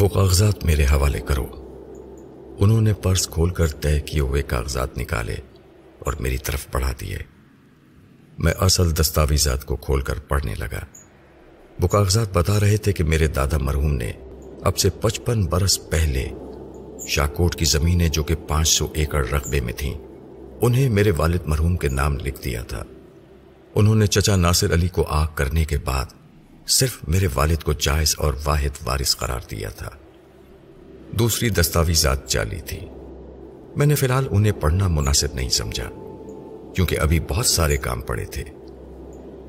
وہ کاغذات میرے حوالے کرو۔ انہوں نے پرس کھول کر طے کیے ہوئے کاغذات نکالے اور میری طرف بڑھا دیے۔ میں اصل دستاویزات کو کھول کر پڑھنے لگا۔ وہ کاغذات بتا رہے تھے کہ میرے دادا مرحوم نے اب سے پچپن برس پہلے شاکوٹ کی زمینیں جو کہ پانچ سو ایکڑ رقبے میں تھیں، انہیں میرے والد مرحوم کے نام لکھ دیا تھا۔ انہوں نے چچا ناصر علی کو آگ کرنے کے بعد صرف میرے والد کو جائز اور واحد وارث قرار دیا تھا۔ دوسری دستاویزات جعلی تھی۔ میں نے فی الحال انہیں پڑھنا مناسب نہیں سمجھا، کیونکہ ابھی بہت سارے کام پڑے تھے۔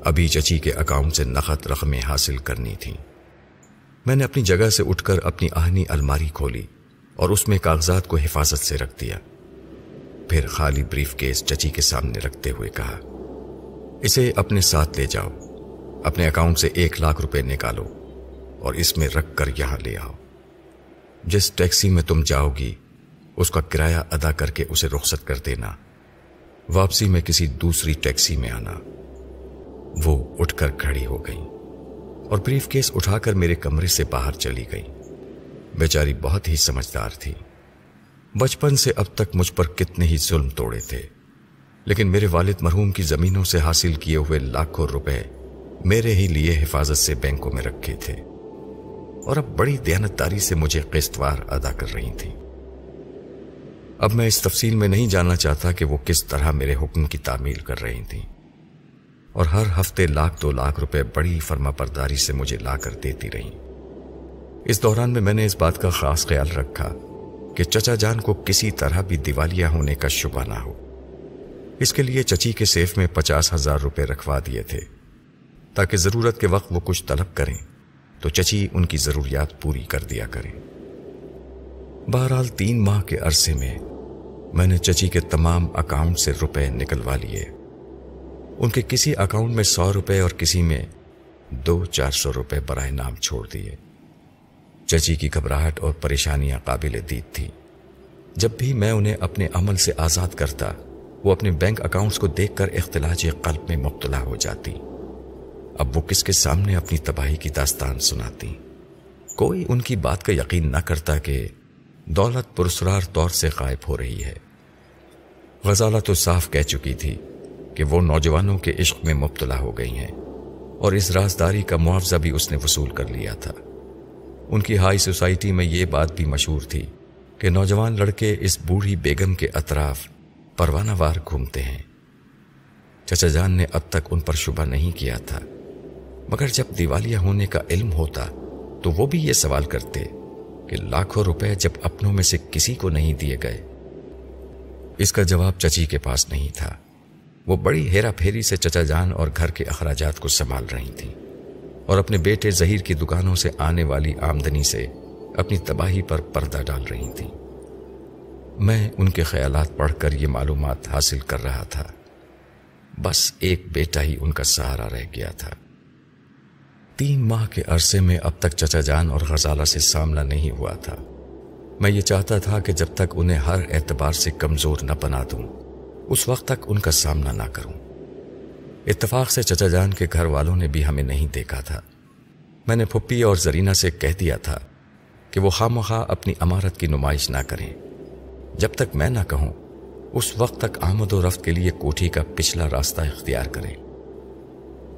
ابھی چچی کے اکاؤنٹ سے نقد رقمیں حاصل کرنی تھیں۔ میں نے اپنی جگہ سے اٹھ کر اپنی آہنی الماری کھولی اور اس میں کاغذات کو حفاظت سے رکھ دیا۔ پھر خالی بریف کیس چچی کے سامنے رکھتے ہوئے کہا، اسے اپنے ساتھ لے جاؤ۔ اپنے اکاؤنٹ سے ایک لاکھ روپے نکالو اور اس میں رکھ کر یہاں لے آؤ۔ جس ٹیکسی میں تم جاؤ گی، اس کا کرایہ ادا کر کے اسے رخصت کر دینا۔ واپسی میں کسی دوسری ٹیکسی میں آنا۔ وہ اٹھ کر کھڑی ہو گئی اور بریف کیس اٹھا کر میرے کمرے سے باہر چلی گئی بیچاری بہت ہی سمجھدار تھی۔ بچپن سے اب تک مجھ پر کتنے ہی ظلم توڑے تھے، لیکن میرے والد مرحوم کی زمینوں سے حاصل کیے ہوئے لاکھوں روپے میرے ہی لیے حفاظت سے بینکوں میں رکھے تھے۔ اور اب بڑی دیانتداری سے مجھے قسطوار ادا کر رہی تھی اب میں اس تفصیل میں نہیں جاننا چاہتا کہ وہ کس طرح میرے حکم کی تعمیل کر رہی تھیں۔ اور ہر ہفتے لاکھ دو لاکھ روپے بڑی فرما پرداری سے مجھے لا کر دیتی رہی اس دوران میں میں نے اس بات کا خاص خیال رکھا کہ چچا جان کو کسی طرح بھی دیوالیہ ہونے کا شبہ نہ ہو۔ اس کے لیے چچی کے سیف میں پچاس ہزار روپے رکھوا دیے تھے۔ تاکہ ضرورت کے وقت وہ کچھ طلب کریں۔ تو چچی ان کی ضروریات پوری کر دیا کریں۔ بہرحال تین ماہ کے عرصے میں میں نے چچی کے تمام اکاؤنٹ سے روپے نکلوا لیے۔ ان کے کسی اکاؤنٹ میں سو روپے اور کسی میں دو چار سو روپے برائے نام چھوڑ دیے۔ چچی کی گھبراہٹ اور پریشانیاں قابل دید تھی۔ جب بھی میں انہیں اپنے عمل سے آزاد کرتا، وہ اپنے بینک اکاؤنٹس کو دیکھ کر اختلاج قلب میں مبتلا ہو جاتی۔ اب وہ کس کے سامنے اپنی تباہی کی داستان سناتی؟ کوئی ان کی بات کا یقین نہ کرتا کہ دولت پرسرار طور سے غائب ہو رہی ہے۔ غزالہ تو صاف کہہ چکی تھی کہ وہ نوجوانوں کے عشق میں مبتلا ہو گئی ہیں اور اس رازداری کا معاوضہ بھی اس نے وصول کر لیا تھا۔ ان کی ہائی سوسائٹی میں یہ بات بھی مشہور تھی کہ نوجوان لڑکے اس بوڑھی بیگم کے اطراف پروانہ وار گھومتے ہیں۔ چچا جان نے اب تک ان پر شبہ نہیں کیا تھا۔ مگر جب دیوالیہ ہونے کا علم ہوتا تو وہ بھی یہ سوال کرتے کہ لاکھوں روپے جب اپنوں میں سے کسی کو نہیں دیے گئے۔ اس کا جواب چچی کے پاس نہیں تھا۔ وہ بڑی ہیرا پھیری سے چچا جان اور گھر کے اخراجات کو سنبھال رہی تھی اور اپنے بیٹے ظہیر کی دکانوں سے آنے والی آمدنی سے اپنی تباہی پر پردہ ڈال رہی تھی میں ان کے خیالات پڑھ کر یہ معلومات حاصل کر رہا تھا۔ بس ایک بیٹا ہی ان کا سہارا رہ گیا تھا۔ تین ماہ کے عرصے میں اب تک چچا جان اور غزالہ سے سامنا نہیں ہوا تھا۔ میں یہ چاہتا تھا کہ جب تک انہیں ہر اعتبار سے کمزور نہ بنا دوں، اس وقت تک ان کا سامنا نہ کروں۔ اتفاق سے چچا جان کے گھر والوں نے بھی ہمیں نہیں دیکھا تھا۔ میں نے پھپھی اور زرینہ سے کہہ دیا تھا کہ وہ خواہ مخواہ اپنی امارت کی نمائش نہ کریں۔ جب تک میں نہ کہوں، اس وقت تک آمد و رفت کے لیے کوٹھی کا پچھلا راستہ اختیار کریں۔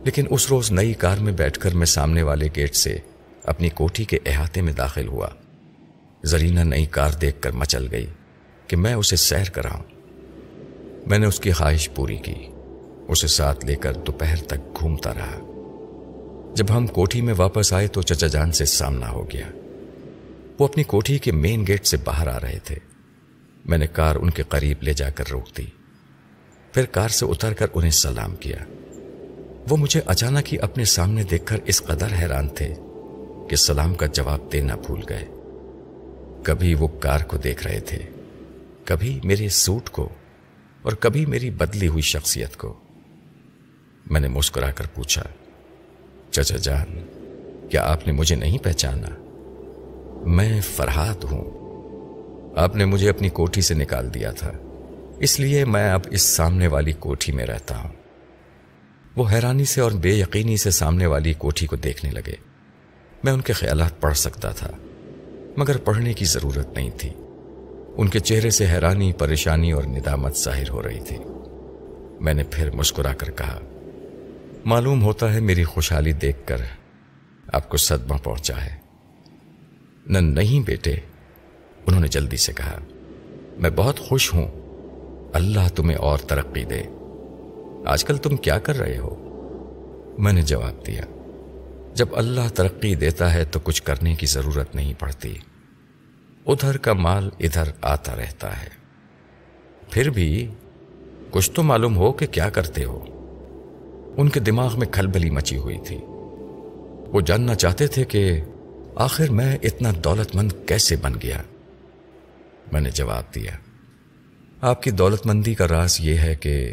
لیکن اس روز نئی کار میں بیٹھ کر میں سامنے والے گیٹ سے اپنی کوٹھی کے احاطے میں داخل ہوا۔ زرینہ نئی کار دیکھ کر مچل گئی کہ میں اسے سیر کراؤں میں نے اس کی خواہش پوری کی۔ اسے ساتھ لے کر دوپہر تک گھومتا رہا۔ جب ہم کوٹھی میں واپس آئے تو چچا جان سے سامنا ہو گیا۔ وہ اپنی کوٹھی کے مین گیٹ سے باہر آ رہے تھے۔ میں نے کار ان کے قریب لے جا کر روک دی۔ پھر کار سے اتر کر انہیں سلام کیا۔ وہ مجھے اچانک ہی اپنے سامنے دیکھ کر اس قدر حیران تھے کہ سلام کا جواب دینا بھول گئے۔ کبھی وہ کار کو دیکھ رہے تھے، کبھی میرے سوٹ کو اور کبھی میری بدلی ہوئی شخصیت کو۔ میں نے مسکرا کر پوچھا، چچا جان، کیا آپ نے مجھے نہیں پہچانا؟ میں فرحات ہوں۔ آپ نے مجھے اپنی کوٹھی سے نکال دیا تھا، اس لیے میں اب اس سامنے والی کوٹھی میں رہتا ہوں۔ وہ حیرانی سے اور بے یقینی سے سامنے والی کوٹھی کو دیکھنے لگے۔ میں ان کے خیالات پڑھ سکتا تھا، مگر پڑھنے کی ضرورت نہیں تھی۔ ان کے چہرے سے حیرانی، پریشانی اور ندامت ظاہر ہو رہی تھی۔ میں نے پھر مسکرا کر کہا، معلوم ہوتا ہے میری خوشحالی دیکھ کر آپ کو صدمہ پہنچا ہے۔ نہ نہیں بیٹے، انہوں نے جلدی سے کہا، میں بہت خوش ہوں۔ اللہ تمہیں اور ترقی دے۔ آج کل تم کیا کر رہے ہو؟ میں نے جواب دیا، جب اللہ ترقی دیتا ہے تو کچھ کرنے کی ضرورت نہیں پڑتی۔ ادھر کا مال ادھر آتا رہتا ہے۔ پھر بھی کچھ تو معلوم ہو کہ کیا کرتے ہو۔ ان کے دماغ میں کھلبلی مچی ہوئی تھی۔ وہ جاننا چاہتے تھے کہ آخر میں اتنا دولت مند کیسے بن گیا۔ میں نے جواب دیا، آپ کی دولت مندی کا راز یہ ہے کہ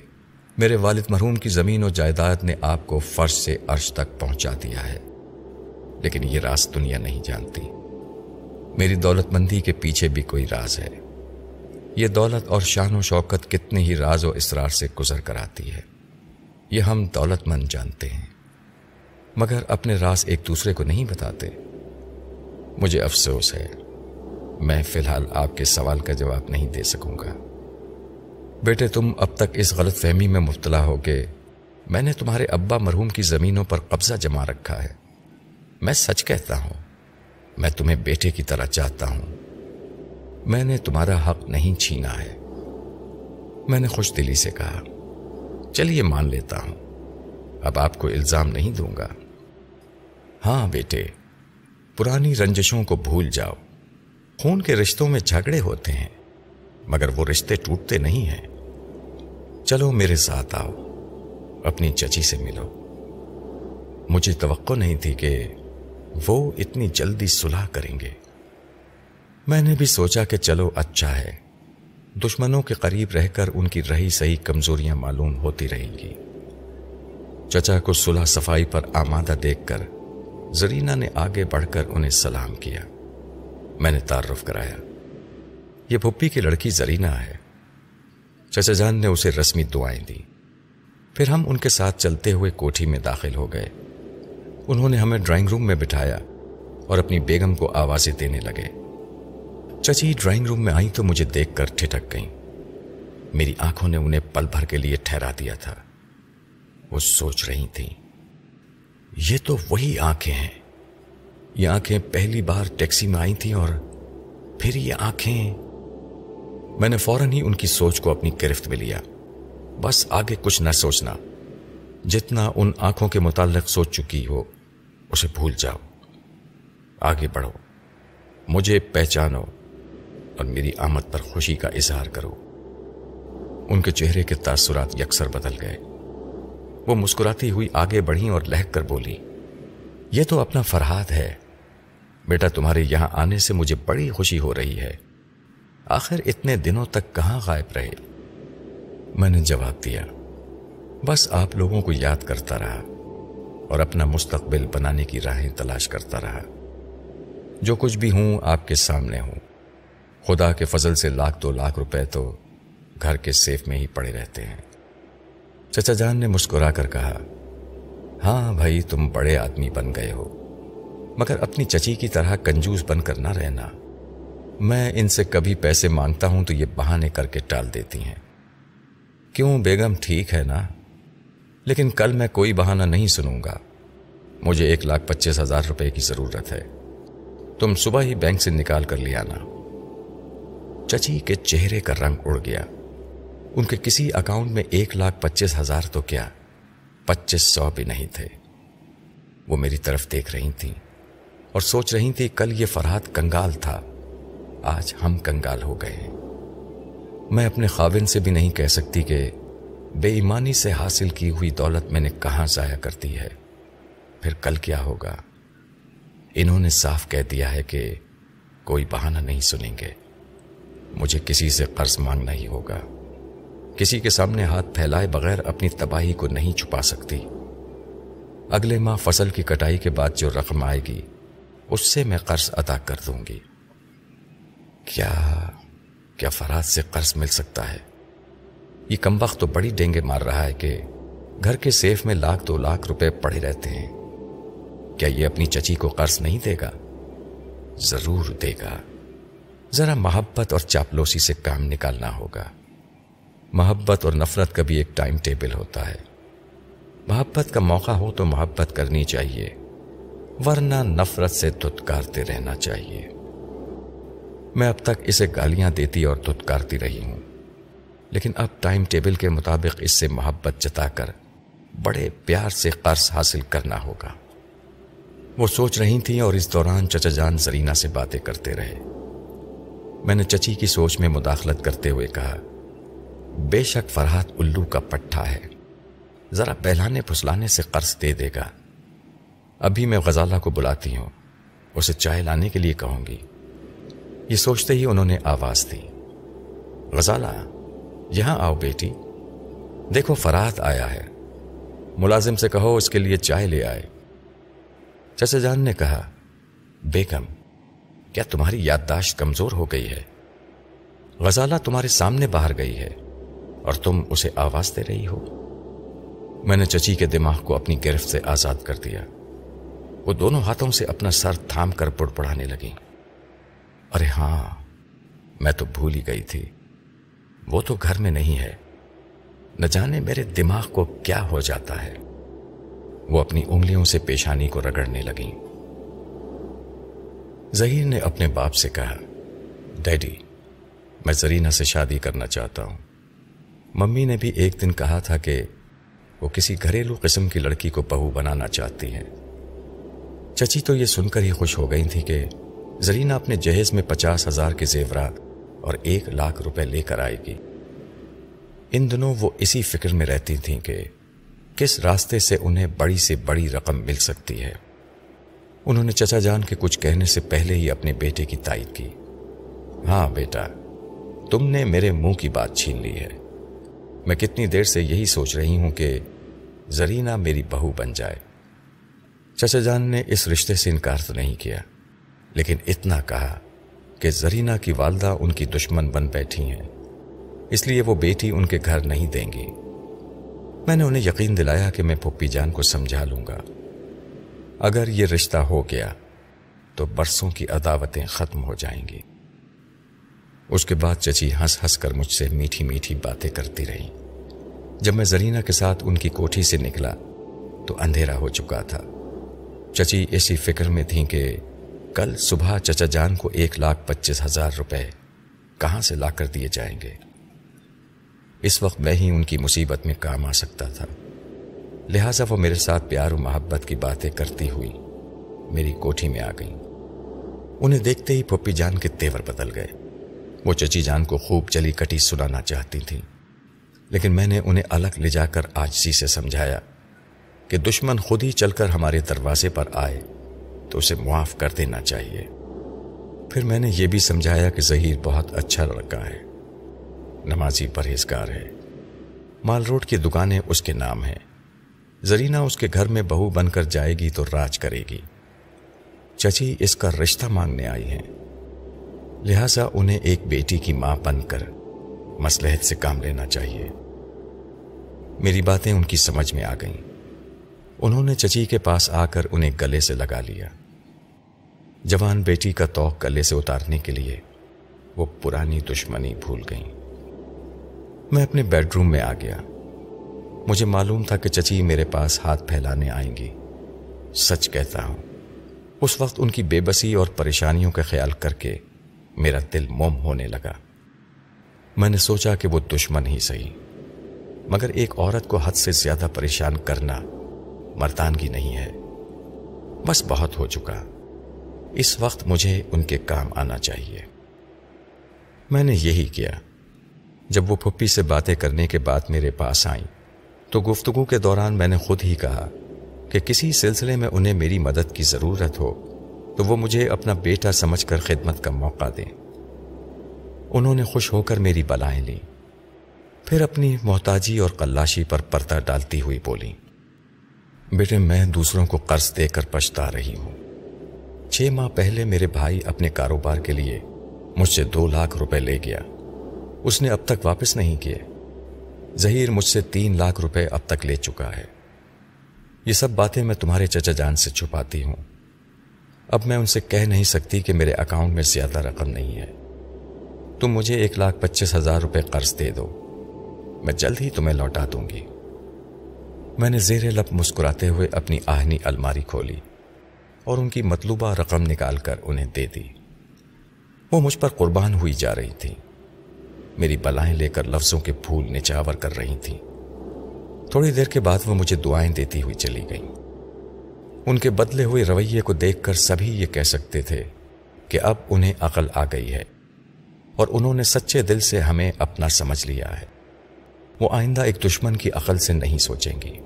میرے والد مرحوم کی زمین و جائیداد نے آپ کو فرش سے عرش تک پہنچا دیا ہے، لیکن یہ راز دنیا نہیں جانتی۔ میری دولت مندی کے پیچھے بھی کوئی راز ہے۔ یہ دولت اور شان و شوکت کتنے ہی راز و اسرار سے گزر کر آتی ہے۔ یہ ہم دولت مند جانتے ہیں۔ مگر اپنے راز ایک دوسرے کو نہیں بتاتے۔ مجھے افسوس ہے۔ میں فی الحال آپ کے سوال کا جواب نہیں دے سکوں گا۔ بیٹے، تم اب تک اس غلط فہمی میں مبتلا ہو میں نے تمہارے ابا مرحوم کی زمینوں پر قبضہ جما رکھا ہے۔ میں سچ کہتا ہوں، میں تمہیں بیٹے کی طرح چاہتا ہوں۔ میں نے تمہارا حق نہیں چھینا ہے۔ میں نے خوش دلی سے کہا، چلیے مان لیتا ہوں، اب آپ کو الزام نہیں دوں گا۔ ہاں بیٹے، پرانی رنجشوں کو بھول جاؤ۔ خون کے رشتوں میں جھگڑے ہوتے ہیں۔ مگر وہ رشتے ٹوٹتے نہیں ہیں۔ چلو میرے ساتھ آؤ، اپنی چچی سے ملو۔ مجھے توقع نہیں تھی کہ وہ اتنی جلدی صلح کریں گے۔ میں نے بھی سوچا کہ چلو اچھا ہے، دشمنوں کے قریب رہ کر ان کی رہی صحیح کمزوریاں معلوم ہوتی رہیں گی۔ چچا کو صلح صفائی پر آمادہ دیکھ کر زرینہ نے آگے بڑھ کر انہیں سلام کیا۔ میں نے تعارف کرایا۔ یہ پھپھی کی لڑکی زرینہ ہے۔ چچا جان نے اسے رسمی دعائیں دی پھر ہم ان کے ساتھ چلتے ہوئے کوٹھی میں داخل ہو گئے۔ انہوں نے ہمیں ڈرائنگ روم میں بٹھایا اور اپنی بیگم کو آوازیں دینے لگے۔ چچی ڈرائنگ روم میں آئی تو مجھے دیکھ کر ٹھٹک گئیں۔ میری آنکھوں نے انہیں پل بھر کے لیے ٹھہرا دیا تھا۔ وہ سوچ رہی تھیں۔ یہ تو وہی آنکھیں ہیں۔ یہ آنکھیں پہلی بار ٹیکسی میں آئی تھیں اور پھر یہ آنکھیں میں نے فوراً ہی ان کی سوچ کو اپنی گرفت میں لیا۔ بس آگے کچھ نہ سوچنا۔ جتنا ان آنکھوں کے متعلق سوچ چکی ہو، اسے بھول جاؤ۔ آگے بڑھو۔ مجھے پہچانو اور میری آمد پر خوشی کا اظہار کرو۔ ان کے چہرے کے تاثرات یکسر بدل گئے۔ وہ مسکراتی ہوئی آگے بڑھی اور لہک کر بولی، یہ تو اپنا فرحاد ہے۔ بیٹا، تمہارے یہاں آنے سے مجھے بڑی خوشی ہو رہی ہے۔ آخر اتنے دنوں تک کہاں غائب رہے؟ میں نے جواب دیا، بس آپ لوگوں کو یاد کرتا رہا اور اپنا مستقبل بنانے کی راہیں تلاش کرتا رہا۔ جو کچھ بھی ہوں، آپ کے سامنے ہوں۔ خدا کے فضل سے لاکھ دو لاکھ روپے تو گھر کے سیف میں ہی پڑے رہتے ہیں۔ چچا جان نے مسکرا کر کہا ہاں بھائی، تم بڑے آدمی بن گئے ہو، مگر اپنی چچی کی طرح کنجوس بن کر نہ رہنا۔ میں ان سے کبھی پیسے مانگتا ہوں تو یہ بہانے کر کے ٹال دیتی ہیں۔ کیوں؟ بیگم ٹھیک ہے نا؟ لیکن کل میں کوئی بہانہ نہیں سنوں گا۔ مجھے ایک لاکھ پچیس ہزار روپے کی ضرورت ہے۔ تم صبح ہی بینک سے نکال کر لے آنا۔ چچی کے چہرے کا رنگ اڑ گیا۔ ان کے کسی اکاؤنٹ میں ایک لاکھ پچیس ہزار تو کیا؟ پچیس سو بھی نہیں تھے۔ وہ میری طرف دیکھ رہی تھیں اور سوچ رہی تھی کل یہ فرحات کنگال تھا۔ آج ہم کنگال ہو گئے میں اپنے خاون سے بھی نہیں کہہ سکتی کہ بے ایمانی سے حاصل کی ہوئی دولت میں نے کہاں ضائع کرتی ہے۔ پھر کل کیا ہوگا؟ انہوں نے صاف کہہ دیا ہے کہ کوئی بہانہ نہیں سنیں گے۔ مجھے کسی سے قرض مانگنا ہی ہوگا۔ کسی کے سامنے ہاتھ پھیلائے بغیر اپنی تباہی کو نہیں چھپا سکتی۔ اگلے ماہ فصل کی کٹائی کے بعد جو رقم آئے گی، اس سے میں قرض ادا کر دوں گی۔ کیا کیا فراد سے قرض مل سکتا ہے؟ یہ کم وقت تو بڑی ڈینگے مار رہا ہے کہ گھر کے سیف میں لاکھ دو لاکھ روپے پڑے رہتے ہیں۔ کیا یہ اپنی چچی کو قرض نہیں دے گا؟ ضرور دے گا۔ ذرا محبت اور چاپلوسی سے کام نکالنا ہوگا۔ محبت اور نفرت کا بھی ایک ٹائم ٹیبل ہوتا ہے۔ محبت کا موقع ہو تو محبت کرنی چاہیے، ورنہ نفرت سے دھتکارتے رہنا چاہیے۔ میں اب تک اسے گالیاں دیتی اور دھتکارتی رہی ہوں۔ لیکن اب ٹائم ٹیبل کے مطابق اس سے محبت جتا کر بڑے پیار سے قرض حاصل کرنا ہوگا۔ وہ سوچ رہی تھیں اور اس دوران چچا جان زرینا سے باتیں کرتے رہے۔ میں نے چچی کی سوچ میں مداخلت کرتے ہوئے کہا، بے شک فرحات الو کا پٹھا ہے۔ ذرا بہلانے پھسلانے سے قرض دے دے گا۔ ابھی میں غزالہ کو بلاتی ہوں، اسے چائے لانے کے لیے کہوں گی۔ یہ سوچتے ہی انہوں نے آواز دی۔ غزالہ، یہاں آؤ بیٹی۔ دیکھو فرات آیا ہے۔ ملازم سے کہو اس کے لیے چائے لے آئے۔ چچا جان نے کہا، بیگم، کیا تمہاری یادداشت کمزور ہو گئی ہے؟ غزالہ تمہارے سامنے باہر گئی ہے اور تم اسے آواز دے رہی ہو۔ میں نے چچی کے دماغ کو اپنی گرفت سے آزاد کر دیا۔ وہ دونوں ہاتھوں سے اپنا سر تھام کر پڑ پڑانے لگی ارے ہاں میں تو بھول ہی گئی تھی۔ وہ تو گھر میں نہیں ہے۔ نہ جانے میرے دماغ کو کیا ہو جاتا ہے۔ وہ اپنی انگلیوں سے پیشانی کو رگڑنے لگی ظہیر نے اپنے باپ سے کہا، ڈیڈی، میں زرینہ سے شادی کرنا چاہتا ہوں۔ ممی نے بھی ایک دن کہا تھا کہ وہ کسی گھریلو قسم کی لڑکی کو بہو بنانا چاہتی ہے چچی تو یہ سن کر ہی خوش ہو گئی تھی کہ زرینہ اپنے جہیز میں پچاس ہزار کے زیورات اور ایک لاکھ روپے لے کر آئے گی۔ ان دنوں وہ اسی فکر میں رہتی تھیں کہ کس راستے سے انہیں بڑی سے بڑی رقم مل سکتی ہے۔ انہوں نے چچا جان کے کچھ کہنے سے پہلے ہی اپنے بیٹے کی تائید کی۔ ہاں بیٹا، تم نے میرے منہ کی بات چھین لی ہے۔ میں کتنی دیر سے یہی سوچ رہی ہوں کہ زرینہ میری بہو بن جائے۔ چچا جان نے اس رشتے سے انکار تو نہیں کیا۔ لیکن اتنا کہا کہ زرینہ کی والدہ ان کی دشمن بن بیٹھی ہیں۔ اس لیے وہ بیٹی ان کے گھر نہیں دیں گی۔ میں نے انہیں یقین دلایا کہ میں پھپھی جان کو سمجھا لوں گا۔ اگر یہ رشتہ ہو گیا تو برسوں کی عداوتیں ختم ہو جائیں گی۔ اس کے بعد چچی ہنس ہنس کر مجھ سے میٹھی میٹھی باتیں کرتی رہی۔ جب میں زرینہ کے ساتھ ان کی کوٹھی سے نکلا تو اندھیرا ہو چکا تھا۔ چچی اسی فکر میں تھیں کہ کل صبح چچا جان کو ایک لاکھ پچیس ہزار روپے کہاں سے لا کر دیے جائیں گے؟ اس وقت میں ہی ان کی مصیبت میں کام آ سکتا تھا۔ لہذا وہ میرے ساتھ پیار و محبت کی باتیں کرتی ہوئی میری کوٹھی میں آ گئی انہیں دیکھتے ہی پھپی جان کے تیور بدل گئے۔ وہ چچی جان کو خوب چلی کٹی سنانا چاہتی تھیں۔ لیکن میں نے انہیں الگ لے جا کر آجزی سے سمجھایا کہ دشمن خود ہی چل کر ہمارے دروازے پر آئے۔ تو اسے معاف کر دینا چاہیے۔ پھر میں نے یہ بھی سمجھایا کہ ظہیر بہت اچھا لڑکا ہے۔ نمازی پرہیزگار ہے۔ مال روڈ کی دکانیں اس کے نام ہیں۔ زرینہ اس کے گھر میں بہو بن کر جائے گی تو راج کرے گی۔ چچی اس کا رشتہ مانگنے آئی ہیں۔ لہذا انہیں ایک بیٹی کی ماں بن کر مسلحت سے کام لینا چاہیے۔ میری باتیں ان کی سمجھ میں آ گئیں۔ انہوں نے چچی کے پاس آ کر انہیں گلے سے لگا لیا۔ جوان بیٹی کا توق گلے سے اتارنے کے لیے وہ پرانی دشمنی بھول گئی میں اپنے بیڈ روم میں آ گیا۔ مجھے معلوم تھا کہ چچی میرے پاس ہاتھ پھیلانے آئیں گی۔ سچ کہتا ہوں، اس وقت ان کی بے بسی اور پریشانیوں کا خیال کر کے میرا دل موم ہونے لگا۔ میں نے سوچا کہ وہ دشمن ہی صحیح، مگر ایک عورت کو حد سے زیادہ پریشان کرنا مردانگی نہیں ہے۔ بس بہت ہو چکا۔ اس وقت مجھے ان کے کام آنا چاہیے۔ میں نے یہی کیا۔ جب وہ پھپھی سے باتیں کرنے کے بعد میرے پاس آئیں، تو گفتگو کے دوران میں نے خود ہی کہا کہ کسی سلسلے میں انہیں میری مدد کی ضرورت ہو، تو وہ مجھے اپنا بیٹا سمجھ کر خدمت کا موقع دیں۔ انہوں نے خوش ہو کر میری بلائیں لیں۔ پھر اپنی محتاجی اور قلاشی پر پردہ ڈالتی ہوئی بولیں۔ بیٹے میں دوسروں کو قرض دے کر پچھتا رہی ہوں۔ چھ ماہ پہلے میرے بھائی اپنے کاروبار کے لیے مجھ سے دو لاکھ روپے لے گیا۔ اس نے اب تک واپس نہیں کیے۔ ظہیر مجھ سے تین لاکھ روپے اب تک لے چکا ہے۔ یہ سب باتیں میں تمہارے چچا جان سے چھپاتی ہوں۔ اب میں ان سے کہہ نہیں سکتی کہ میرے اکاؤنٹ میں زیادہ رقم نہیں ہے۔ تم مجھے ایک لاکھ پچیس ہزار روپے قرض دے دو۔ میں جلد ہی تمہیں لوٹا دوں گی۔ میں نے زیر لپ مسکراتے ہوئے اپنی آہنی الماری کھولی اور ان کی مطلوبہ رقم نکال کر انہیں دے دی۔ وہ مجھ پر قربان ہوئی جا رہی تھی میری بلائیں لے کر لفظوں کے پھول نچاور کر رہی تھیں۔ تھوڑی دیر کے بعد وہ مجھے دعائیں دیتی ہوئی چلی گئیں۔ ان کے بدلے ہوئے رویے کو دیکھ کر سبھی یہ کہہ سکتے تھے کہ اب انہیں عقل آ گئی ہے اور انہوں نے سچے دل سے ہمیں اپنا سمجھ لیا ہے۔ وہ آئندہ ایک دشمن کی عقل سے نہیں سوچیں گی۔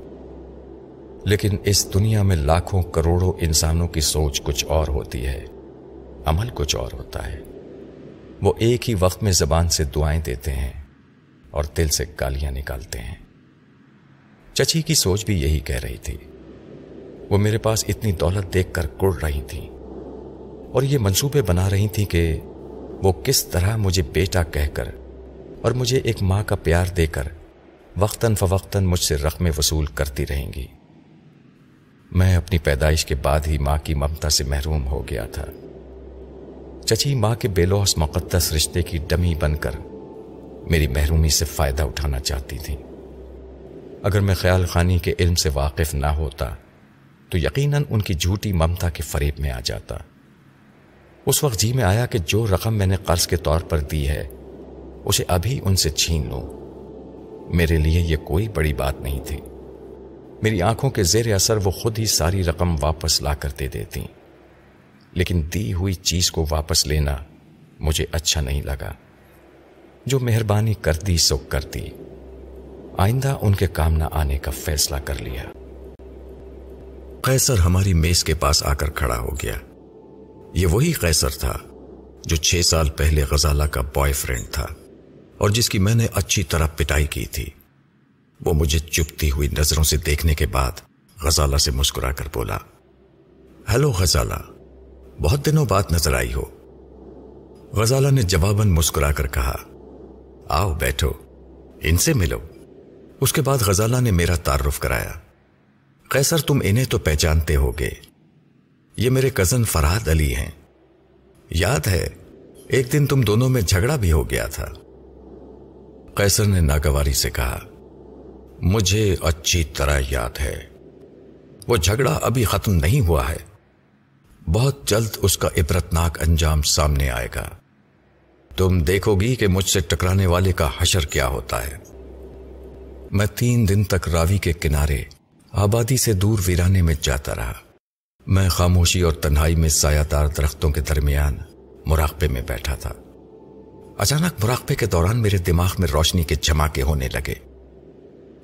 لیکن اس دنیا میں لاکھوں کروڑوں انسانوں کی سوچ کچھ اور ہوتی ہے، عمل کچھ اور ہوتا ہے۔ وہ ایک ہی وقت میں زبان سے دعائیں دیتے ہیں اور دل سے گالیاں نکالتے ہیں۔ چچی کی سوچ بھی یہی کہہ رہی تھی۔ وہ میرے پاس اتنی دولت دیکھ کر کڑ رہی تھیں اور یہ منصوبے بنا رہی تھیں کہ وہ کس طرح مجھے بیٹا کہہ کر اور مجھے ایک ماں کا پیار دے کر وقتاً فوقتاً مجھ سے رقم وصول کرتی رہیں گی۔ میں اپنی پیدائش کے بعد ہی ماں کی ممتا سے محروم ہو گیا تھا۔ چچی ماں کے بے لوس مقدس رشتے کی ڈمی بن کر میری محرومی سے فائدہ اٹھانا چاہتی تھی۔ اگر میں خیال خانی کے علم سے واقف نہ ہوتا، تو یقیناً ان کی جھوٹی ممتا کے فریب میں آ جاتا۔ اس وقت جی میں آیا کہ جو رقم میں نے قرض کے طور پر دی ہے، اسے ابھی ان سے چھین لوں۔ میرے لیے یہ کوئی بڑی بات نہیں تھی۔ میری آنکھوں کے زیر اثر وہ خود ہی ساری رقم واپس لا کر دے دیتی لیکن دی ہوئی چیز کو واپس لینا مجھے اچھا نہیں لگا۔ جو مہربانی کر دی سو کر دی آئندہ ان کے کام نہ آنے کا فیصلہ کر لیا۔ قیصر ہماری میز کے پاس آ کر کھڑا ہو گیا۔ یہ وہی قیصر تھا جو چھ سال پہلے غزالہ کا بوائے فرینڈ تھا اور جس کی میں نے اچھی طرح پٹائی کی تھی۔ وہ مجھے چپتی ہوئی نظروں سے دیکھنے کے بعد غزالہ سے مسکرا کر بولا ہیلو غزالہ، بہت دنوں بعد نظر آئی ہو۔ غزالہ نے جواباً مسکرا کر کہا، آؤ بیٹھو، ان سے ملو۔ اس کے بعد غزالہ نے میرا تعارف کرایا۔ قیصر، تم انہیں تو پہچانتے ہو گے یہ میرے کزن فرحاد علی ہیں۔ یاد ہے، ایک دن تم دونوں میں جھگڑا بھی ہو گیا تھا۔ قیصر نے ناگواری سے کہا مجھے اچھی طرح یاد ہے۔ وہ جھگڑا ابھی ختم نہیں ہوا ہے۔ بہت جلد اس کا عبرتناک انجام سامنے آئے گا۔ تم دیکھو گی کہ مجھ سے ٹکرانے والے کا حشر کیا ہوتا ہے۔ میں تین دن تک راوی کے کنارے آبادی سے دور ویرانے میں جاتا رہا۔ میں خاموشی اور تنہائی میں سایہ دار درختوں کے درمیان مراقبے میں بیٹھا تھا۔ اچانک مراقبے کے دوران میرے دماغ میں روشنی کے جھماکے ہونے لگے۔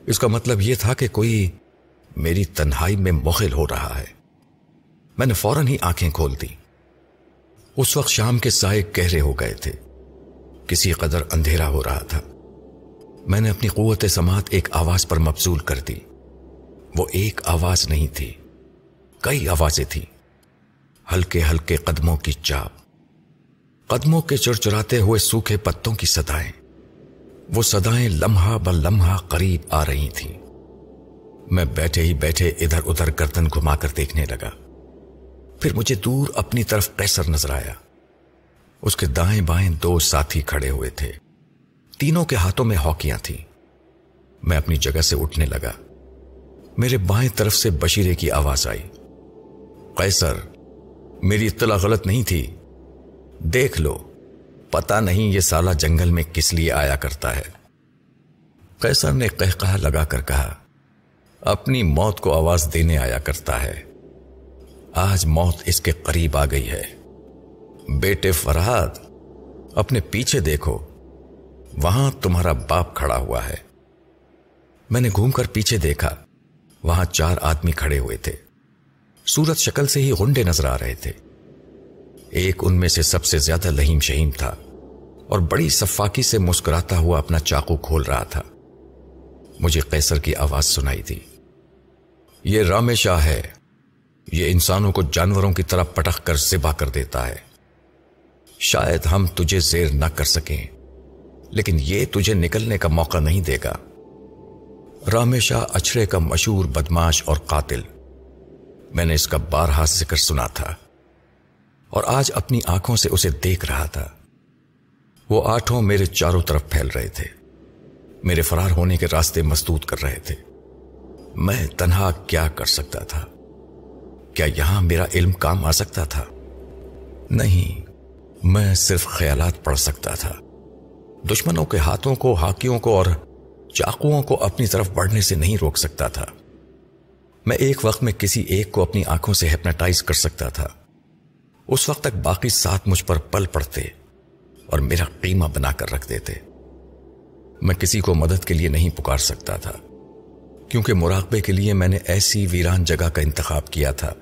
اس کا مطلب یہ تھا کہ کوئی میری تنہائی میں مغل ہو رہا ہے۔ میں نے فوراً ہی آنکھیں کھول دی اس وقت شام کے سائے گہرے ہو گئے تھے۔ کسی قدر اندھیرا ہو رہا تھا۔ میں نے اپنی قوت سماعت ایک آواز پر مبزول کر دی۔ وہ ایک آواز نہیں تھی۔ کئی آوازیں تھیں۔ ہلکے ہلکے قدموں کی چاپ۔ قدموں کے چرچراتے ہوئے سوکھے پتوں کی سدائیں وہ سدائیں لمحہ ب لمحہ قریب آ رہی تھیں۔ میں بیٹھے ہی بیٹھے ادھر ادھر گردن گھما کر دیکھنے لگا۔ پھر مجھے دور اپنی طرف قیصر نظر آیا۔ اس کے دائیں بائیں دو ساتھی کھڑے ہوئے تھے۔ تینوں کے ہاتھوں میں ہاکیاں تھیں۔ میں اپنی جگہ سے اٹھنے لگا۔ میرے بائیں طرف سے بشیرے کی آواز آئی۔ قیصر، میری اطلاع غلط نہیں تھی۔ دیکھ لو۔ پتا نہیں یہ سالہ جنگل میں کس لیے آیا کرتا ہے۔ قیصر نے کہہ لگا کر کہا، اپنی موت کو آواز دینے آیا کرتا ہے۔ آج موت اس کے قریب آ گئی ہے۔ بیٹے فرحاد، اپنے پیچھے دیکھو، وہاں تمہارا باپ کھڑا ہوا ہے۔ میں نے گھوم کر پیچھے دیکھا، وہاں چار آدمی کھڑے ہوئے تھے۔ سورت شکل سے ہی غنڈے نظر آ رہے تھے۔ ایک ان میں سے سب سے زیادہ لہیم شہیم تھا اور بڑی صفاقی سے مسکراتا ہوا اپنا چاقو کھول رہا تھا۔ مجھے قیصر کی آواز سنائی تھی یہ رام شاہ ہے۔ یہ انسانوں کو جانوروں کی طرح پٹخ کر سبا کر دیتا ہے۔ شاید ہم تجھے زیر نہ کر سکیں، لیکن یہ تجھے نکلنے کا موقع نہیں دے گا۔ رامیشا اچھڑے کا مشہور بدماش اور قاتل۔ میں نے اس کا بارہا ذکر سنا تھا۔ اور آج اپنی آنکھوں سے اسے دیکھ رہا تھا۔ وہ آٹھوں میرے چاروں طرف پھیل رہے تھے۔ میرے فرار ہونے کے راستے مسدود کر رہے تھے۔ میں تنہا کیا کر سکتا تھا؟ کیا یہاں میرا علم کام آ سکتا تھا؟ نہیں، میں صرف خیالات پڑھ سکتا تھا۔ دشمنوں کے ہاتھوں کو، ہاکیوں کو اور چاقوؤں کو اپنی طرف بڑھنے سے نہیں روک سکتا تھا۔ میں ایک وقت میں کسی ایک کو اپنی آنکھوں سے ہیپناٹائز کر سکتا تھا۔ اس وقت تک باقی ساتھ مجھ پر پل پڑتے اور میرا قیمہ بنا کر رکھ دیتے۔ میں کسی کو مدد کے لیے نہیں پکار سکتا تھا، کیونکہ مراقبے کے لیے میں نے ایسی ویران جگہ کا انتخاب کیا تھا،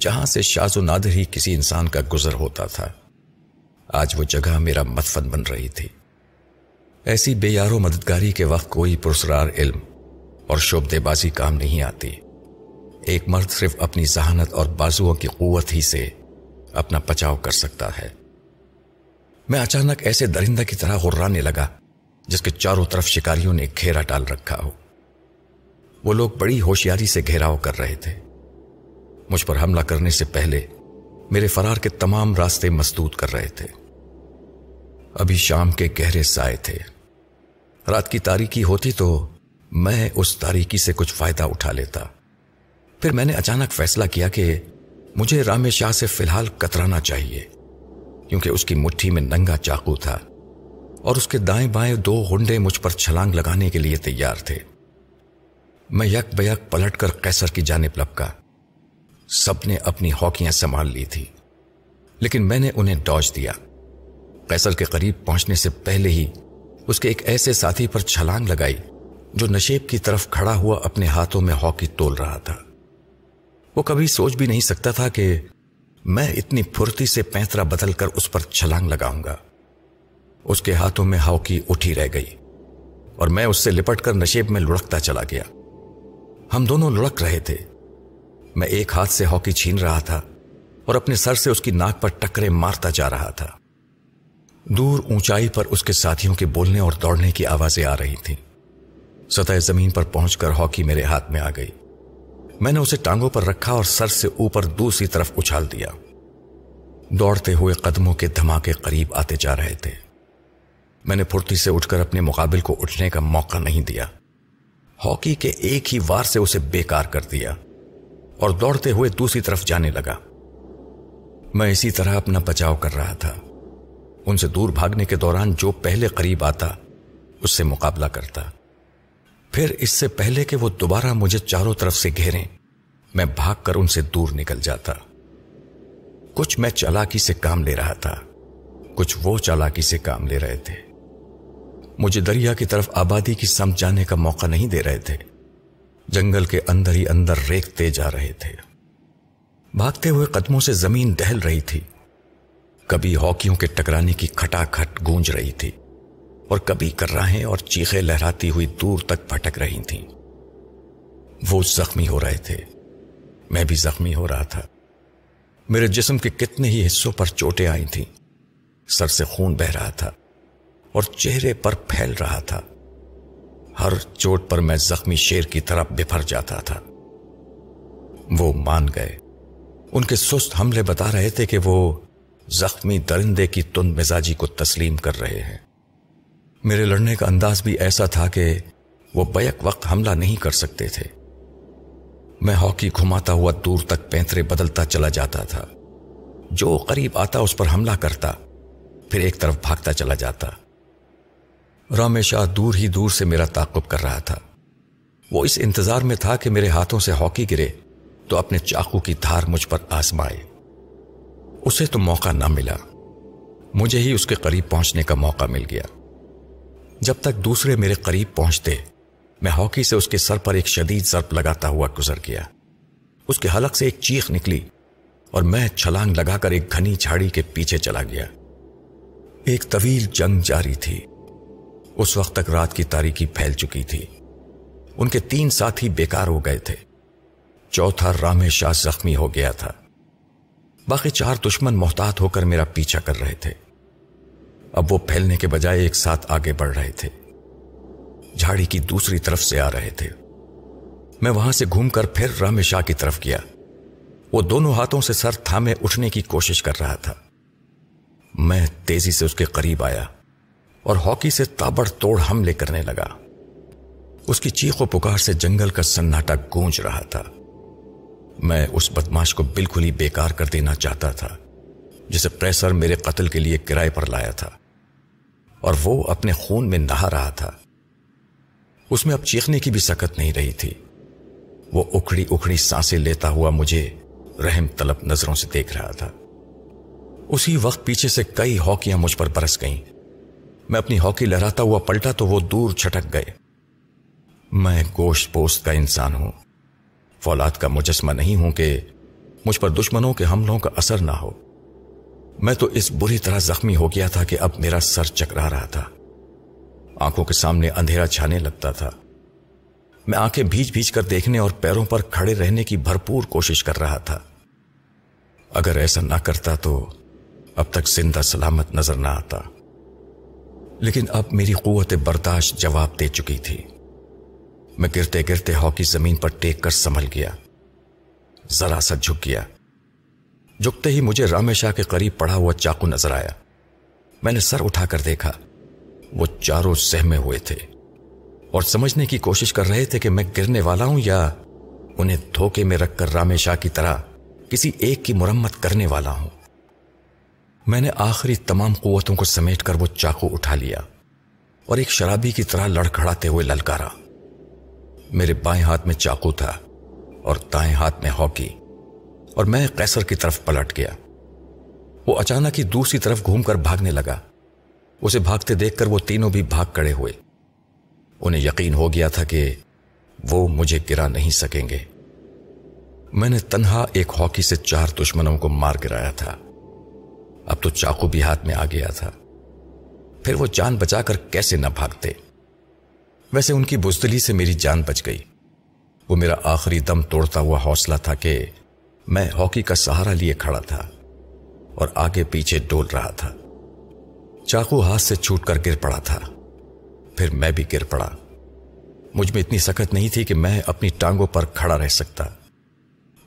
جہاں سے شاز و نادر ہی کسی انسان کا گزر ہوتا تھا۔ آج وہ جگہ میرا مدفن بن رہی تھی۔ ایسی بے یارو مددگاری کے وقت کوئی پرسرار علم اور شعبے بازی کام نہیں آتی۔ ایک مرد صرف اپنی ذہانت اور بازوؤں کی قوت ہی سے اپنا بچاؤ کر سکتا ہے۔ میں اچانک ایسے درندہ کی طرح غرانے لگا، جس کے چاروں طرف شکاریوں نے گھیرا ڈال رکھا ہو۔ وہ لوگ بڑی ہوشیاری سے گھیراؤ کر رہے تھے۔ مجھ پر حملہ کرنے سے پہلے میرے فرار کے تمام راستے مسدود کر رہے تھے۔ ابھی شام کے گہرے سائے تھے۔ رات کی تاریکی ہوتی تو میں اس تاریکی سے کچھ فائدہ اٹھا لیتا۔ پھر میں نے اچانک فیصلہ کیا کہ مجھے رام شاہ سے فی الحال کترانا چاہیے، کیونکہ اس کی مٹھی میں ننگا چاقو تھا اور اس کے دائیں بائیں دو ہنڈے مجھ پر چھلانگ لگانے کے لیے تیار تھے۔ میں یک بیک پلٹ کر کیسر کی جانب لپکا۔ سب نے اپنی ہاکیاں سنبھال لی تھی، لیکن میں نے انہیں ڈاج دیا۔ قیصر کے قریب پہنچنے سے پہلے ہی اس کے ایک ایسے ساتھی پر چھلانگ لگائی جو نشیب کی طرف کھڑا ہوا اپنے ہاتھوں میں ہاکی تول رہا تھا۔ وہ کبھی سوچ بھی نہیں سکتا تھا کہ میں اتنی پھرتی سے پینترا بدل کر اس پر چھلانگ لگاؤں گا۔ اس کے ہاتھوں میں ہاکی اٹھی رہ گئی اور میں اس سے لپٹ کر نشیب میں لڑکتا چلا گیا۔ ہم دونوں لڑک رہے تھے۔ میں ایک ہاتھ سے ہاکی چھین رہا تھا اور اپنے سر سے اس کی ناک پر ٹکرے مارتا جا رہا تھا۔ دور اونچائی پر اس کے ساتھیوں کے بولنے اور دوڑنے کی آوازیں آ رہی تھیں۔ سطح زمین پر پہنچ کر ہاکی میرے ہاتھ میں آ گئی۔ میں نے اسے ٹانگوں پر رکھا اور سر سے اوپر دوسری طرف اچھال دیا۔ دوڑتے ہوئے قدموں کے دھماکے قریب آتے جا رہے تھے۔ میں نے پھرتی سے اٹھ کر اپنے مقابل کو اٹھنے کا موقع نہیں دیا۔ ہاکی کے ایک ہی وار سے اسے بیکار کر دیا اور دوڑتے ہوئے دوسری طرف جانے لگا۔ میں اسی طرح اپنا بچاؤ کر رہا تھا۔ ان سے دور بھاگنے کے دوران جو پہلے قریب آتا، اس سے مقابلہ کرتا۔ پھر اس سے پہلے کہ وہ دوبارہ مجھے چاروں طرف سے گھیریں، میں بھاگ کر ان سے دور نکل جاتا۔ کچھ میں چالاکی سے کام لے رہا تھا، کچھ وہ چالاکی سے کام لے رہے تھے۔ مجھے دریا کی طرف آبادی کی سمجھ جانے کا موقع نہیں دے رہے تھے۔ جنگل کے اندر ہی اندر ریکتے جا رہے تھے۔ بھاگتے ہوئے قدموں سے زمین دہل رہی تھی۔ کبھی ہاکیوں کے ٹکرانے کی کھٹا کھٹ گونج رہی تھی۔ اور کبھی کراہیں اور چیخے لہراتی ہوئی دور تک پھٹک رہی تھیں۔ وہ زخمی ہو رہے تھے۔ میں بھی زخمی ہو رہا تھا۔ میرے جسم کے کتنے ہی حصوں پر چوٹیں آئی تھیں۔ سر سے خون بہ رہا تھا اور چہرے پر پھیل رہا تھا۔ ہر چوٹ پر میں زخمی شیر کی طرف بفر جاتا تھا۔ وہ مان گئے۔ ان کے سست حملے بتا رہے تھے کہ وہ زخمی درندے کی تند مزاجی کو تسلیم کر رہے ہیں۔ میرے لڑنے کا انداز بھی ایسا تھا کہ وہ بیک وقت حملہ نہیں کر سکتے تھے۔ میں ہاکی گھماتا ہوا دور تک پینترے بدلتا چلا جاتا تھا۔ جو قریب آتا اس پر حملہ کرتا، پھر ایک طرف بھاگتا چلا جاتا۔ رام شاہ دور ہی دور سے میرا تعقب کر رہا تھا۔ وہ اس انتظار میں تھا کہ میرے ہاتھوں سے ہاکی گرے تو اپنے چاقو کی دھار مجھ پر آسمائے اسے تو موقع نہ ملا۔ مجھے ہی اس کے قریب پہنچنے کا موقع مل گیا۔ جب تک دوسرے میرے قریب پہنچتے، میں ہاکی سے اس کے سر پر ایک شدید ضرب لگاتا ہوا گزر گیا۔ اس کے حلق سے ایک چیخ نکلی اور میں چھلانگ لگا کر ایک گھنی جھاڑی کے پیچھے چلا گیا۔ ایک طویل جنگ جاری تھی۔ اس وقت تک رات کی تاریکی پھیل چکی تھی۔ ان کے تین ساتھی بیکار ہو گئے تھے۔ چوتھا رام شاہ زخمی ہو گیا تھا۔ باقی چار دشمن محتاط ہو کر میرا پیچھا کر رہے تھے۔ اب وہ پھیلنے کے بجائے ایک ساتھ آگے بڑھ رہے تھے۔ جھاڑی کی دوسری طرف سے آ رہے تھے۔ میں وہاں سے گھوم کر پھر رام شاہ کی طرف گیا۔ وہ دونوں ہاتھوں سے سر تھامے اٹھنے کی کوشش کر رہا تھا۔ میں تیزی سے اس کے قریب آیا اور ہاکی سے تابڑ توڑ حملے کرنے لگا۔ اس کی چیخ و پکار سے جنگل کا سناٹا گونج رہا تھا۔ میں اس بدماش کو بالکل ہی بیکار کر دینا چاہتا تھا، جسے پریسر میرے قتل کے لیے کرائے پر لایا تھا۔ اور وہ اپنے خون میں نہا رہا تھا۔ اس میں اب چیخنے کی بھی سکت نہیں رہی تھی۔ وہ اکھڑی اکھڑی سانسیں لیتا ہوا مجھے رحم طلب نظروں سے دیکھ رہا تھا۔ اسی وقت پیچھے سے کئی ہاکیاں مجھ پر برس گئیں۔ میں اپنی ہاکی لہراتا ہوا پلٹا تو وہ دور چھٹک گئے۔ میں گوشت پوست کا انسان ہوں۔ فولاد کا مجسمہ نہیں ہوں کہ مجھ پر دشمنوں کے حملوں کا اثر نہ ہو۔ میں تو اس بری طرح زخمی ہو گیا تھا کہ اب میرا سر چکرا رہا تھا۔ آنکھوں کے سامنے اندھیرا چھانے لگتا تھا۔ میں آنکھیں بھیج بھیج کر دیکھنے اور پیروں پر کھڑے رہنے کی بھرپور کوشش کر رہا تھا۔ اگر ایسا نہ کرتا تو اب تک زندہ سلامت نظر نہ آتا۔ لیکن اب میری قوت برداشت جواب دے چکی تھی۔ میں گرتے گرتے ہاکی زمین پر ٹیک کر سنبھل گیا۔ ذرا سا جھک گیا۔ جھکتے ہی مجھے رامیشا کے قریب پڑا ہوا چاقو نظر آیا۔ میں نے سر اٹھا کر دیکھا۔ وہ چاروں سہمے ہوئے تھے۔ اور سمجھنے کی کوشش کر رہے تھے کہ میں گرنے والا ہوں یا انہیں دھوکے میں رکھ کر رامیشا کی طرح کسی ایک کی مرمت کرنے والا ہوں۔ میں نے آخری تمام قوتوں کو سمیٹ کر وہ چاقو اٹھا لیا اور ایک شرابی کی طرح لڑکھڑاتے ہوئے للکارا۔ میرے بائیں ہاتھ میں چاقو تھا اور دائیں ہاتھ میں ہاکی۔ اور میں قیصر کی طرف پلٹ گیا۔ وہ اچانک ہی دوسری طرف گھوم کر بھاگنے لگا۔ اسے بھاگتے دیکھ کر وہ تینوں بھی بھاگ کڑے ہوئے۔ انہیں یقین ہو گیا تھا کہ وہ مجھے گرا نہیں سکیں گے۔ میں نے تنہا ایک ہاکی سے چار دشمنوں کو مار گرایا تھا۔ اب تو چاقو بھی ہاتھ میں آ گیا تھا۔ پھر وہ جان بچا کر کیسے نہ بھاگتے۔ ویسے ان کی بزدلی سے میری جان بچ گئی۔ وہ میرا آخری دم توڑتا ہوا حوصلہ تھا کہ میں ہاکی کا سہارا لیے کھڑا تھا اور آگے پیچھے ڈول رہا تھا۔ چاقو ہاتھ سے چھوٹ کر گر پڑا تھا۔ پھر میں بھی گر پڑا۔ مجھ میں اتنی سخت نہیں تھی کہ میں اپنی ٹانگوں پر کھڑا رہ سکتا۔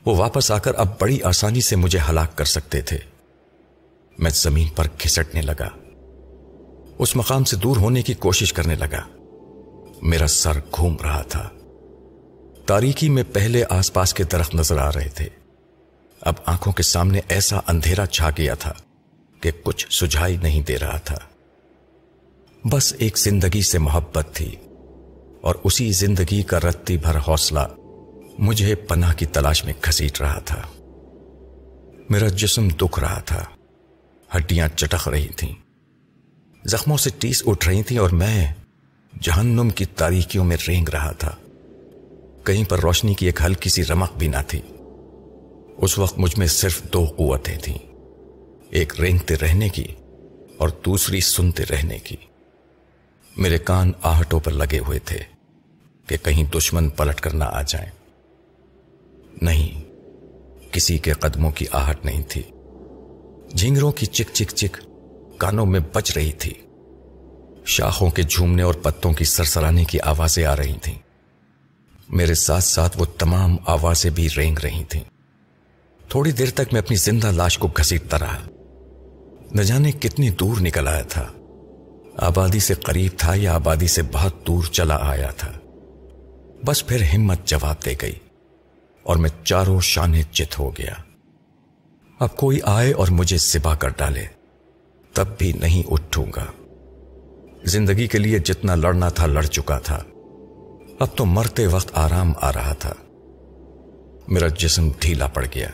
وہ واپس آ کر اب بڑی آسانی سے مجھے ہلاک کر سکتے تھے۔ میں زمین پر کھسٹنے لگا۔ اس مقام سے دور ہونے کی کوشش کرنے لگا۔ میرا سر گھوم رہا تھا۔ تاریکی میں پہلے آس پاس کے درخت نظر آ رہے تھے۔ اب آنکھوں کے سامنے ایسا اندھیرا چھا گیا تھا کہ کچھ سجھائی نہیں دے رہا تھا۔ بس ایک زندگی سے محبت تھی اور اسی زندگی کا رتی بھر حوصلہ مجھے پناہ کی تلاش میں گھسیٹ رہا تھا۔ میرا جسم دکھ رہا تھا۔ ہڈیاں چٹک رہی تھیں۔ زخموں سے ٹیس اٹھ رہی تھیں اور میں جہنم کی تاریکیوں میں رینگ رہا تھا۔ کہیں پر روشنی کی ایک ہلکی سی رمق بھی نہ تھی۔ اس وقت مجھ میں صرف دو قوتیں تھیں۔ ایک رینگتے رہنے کی اور دوسری سنتے رہنے کی۔ میرے کان آہٹوں پر لگے ہوئے تھے کہ کہیں دشمن پلٹ کر نہ آ جائیں۔ نہیں، کسی کے قدموں کی آہٹ نہیں تھی۔ جھینگروں کی چک چک چک کانوں میں بچ رہی تھی۔ شاخوں کے جھومنے اور پتوں کی سرسرانے کی آوازیں آ رہی تھیں۔ میرے ساتھ ساتھ وہ تمام آوازیں بھی رینگ رہی تھیں۔ تھوڑی دیر تک میں اپنی زندہ لاش کو گھسیٹتا رہا۔ نہ جانے کتنی دور نکل آیا تھا۔ آبادی سے قریب تھا یا آبادی سے بہت دور چلا آیا تھا۔ بس پھر ہمت جواب دے گئی اور میں چاروں شانے چت ہو گیا۔ اب کوئی آئے اور مجھے سبا کر ڈالے، تب بھی نہیں اٹھوں گا۔ زندگی کے لیے جتنا لڑنا تھا لڑ چکا تھا۔ اب تو مرتے وقت آرام آ رہا تھا۔ میرا جسم ڈھیلا پڑ گیا۔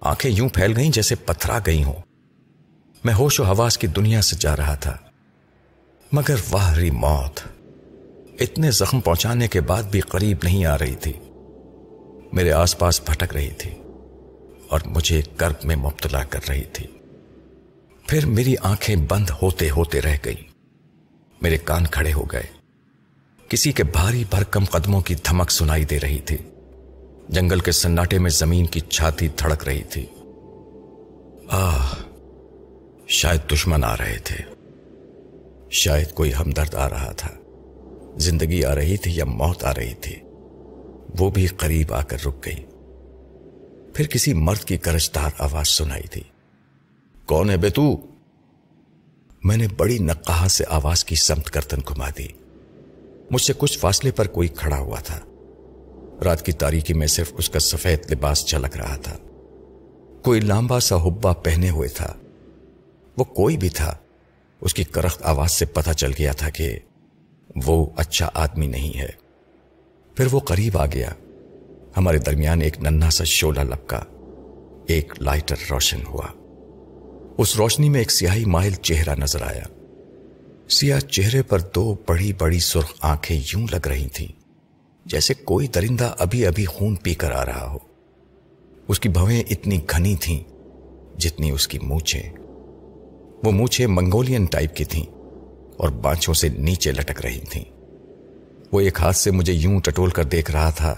آنکھیں یوں پھیل گئیں جیسے پتھرا گئی ہوں۔ میں ہوش و حواس کی دنیا سے جا رہا تھا۔ مگر واہری موت۔ اتنے زخم پہنچانے کے بعد بھی قریب نہیں آ رہی تھی۔ میرے آس پاس بھٹک رہی تھی اور مجھے کرب میں مبتلا کر رہی تھی۔ پھر میری آنکھیں بند ہوتے ہوتے رہ گئی میرے کان کھڑے ہو گئے۔ کسی کے بھاری بھرکم قدموں کی دھمک سنائی دے رہی تھی۔ جنگل کے سناٹے میں زمین کی چھاتی دھڑک رہی تھی۔ آہ، شاید دشمن آ رہے تھے۔ شاید کوئی ہمدرد آ رہا تھا۔ زندگی آ رہی تھی یا موت آ رہی تھی۔ وہ بھی قریب آ کر رک گئی۔ پھر کسی مرد کی کرشدار آواز سنائی تھی کون ہے بے تو؟ میں نے بڑی نقاہ سے آواز کی سمت کرتن گھما دی۔ مجھ سے کچھ فاصلے پر کوئی کھڑا ہوا تھا۔ رات کی تاریکی میں صرف اس کا سفید لباس چلک رہا تھا۔ کوئی لامبا سا حبا پہنے ہوئے تھا۔ وہ کوئی بھی تھا۔ اس کی کرخت آواز سے پتہ چل گیا تھا کہ وہ اچھا آدمی نہیں ہے۔ پھر وہ قریب آ گیا۔ ہمارے درمیان ایک ننا سا شولہ لپکا، ایک لائٹر روشن ہوا۔ اس روشنی میں ایک سیاہی مائل چہرہ نظر آیا۔ سیاہ چہرے پر دو بڑی بڑی سرخ آنکھیں یوں لگ رہی تھیں۔ جیسے کوئی درندہ ابھی ابھی خون پی کر آ رہا ہو۔ اس کی بھویں اتنی گھنی تھیں جتنی اس کی مونچھیں۔ وہ مونچھیں منگولین ٹائپ کی تھیں اور بانچوں سے نیچے لٹک رہی تھیں۔ وہ ایک ہاتھ سے مجھے یوں ٹٹول کر دیکھ رہا تھا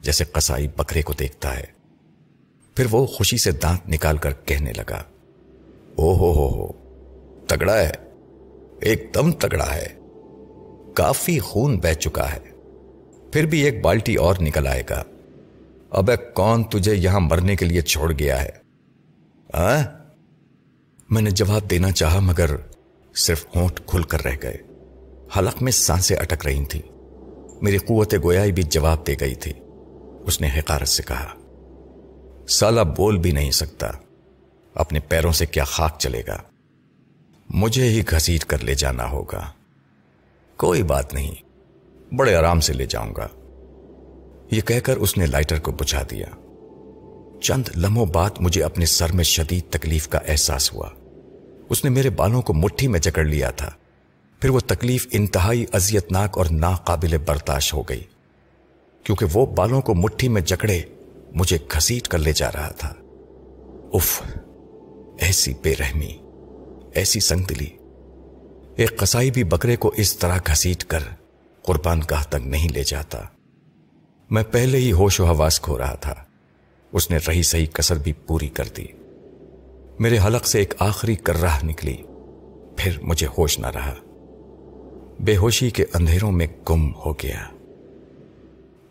جیسے قصائی بکرے کو دیکھتا ہے۔ پھر وہ خوشی سے دانت نکال کر کہنے لگا، او ہو ہو ہو، تگڑا ہے، ایک دم تگڑا ہے، کافی خون بہ چکا ہے۔ پھر بھی ایک بالٹی اور نکل آئے گا۔ اب کون تجھے یہاں مرنے کے لیے چھوڑ گیا ہے؟ آ? میں نے جواب دینا چاہا مگر صرف ہونٹ کھل کر رہ گئے۔ حلق میں سانسیں اٹک رہی تھیں۔ میری قوت گویائی بھی جواب دے گئی تھی۔ اس نے حقارت سے کہا سالہ بول بھی نہیں سکتا۔ اپنے پیروں سے کیا خاک چلے گا؟ مجھے ہی گھسیٹ کر لے جانا ہوگا۔ کوئی بات نہیں۔ بڑے آرام سے لے جاؤں گا۔ یہ کہہ کر اس نے لائٹر کو بجھا دیا۔ چند لمحوں بعد مجھے اپنے سر میں شدید تکلیف کا احساس ہوا۔ اس نے میرے بالوں کو مٹھی میں جکڑ لیا تھا۔ پھر وہ تکلیف انتہائی اذیتناک اور ناقابل برداشت ہو گئی۔ کیونکہ وہ بالوں کو مٹھی میں جکڑے مجھے گھسیٹ کر لے جا رہا تھا۔ اف ایسی بے رحمی، ایسی سنگ دلی ایک قصائی بھی بکرے کو اس طرح گھسیٹ کر قربان گاہ تک نہیں لے جاتا۔ میں پہلے ہی ہوش و حواس کھو رہا تھا۔ اس نے رہی صحیح کسر بھی پوری کر دی۔ میرے حلق سے ایک آخری کرراہ نکلی۔ پھر مجھے ہوش نہ رہا۔ بے ہوشی کے اندھیروں میں گم ہو گیا۔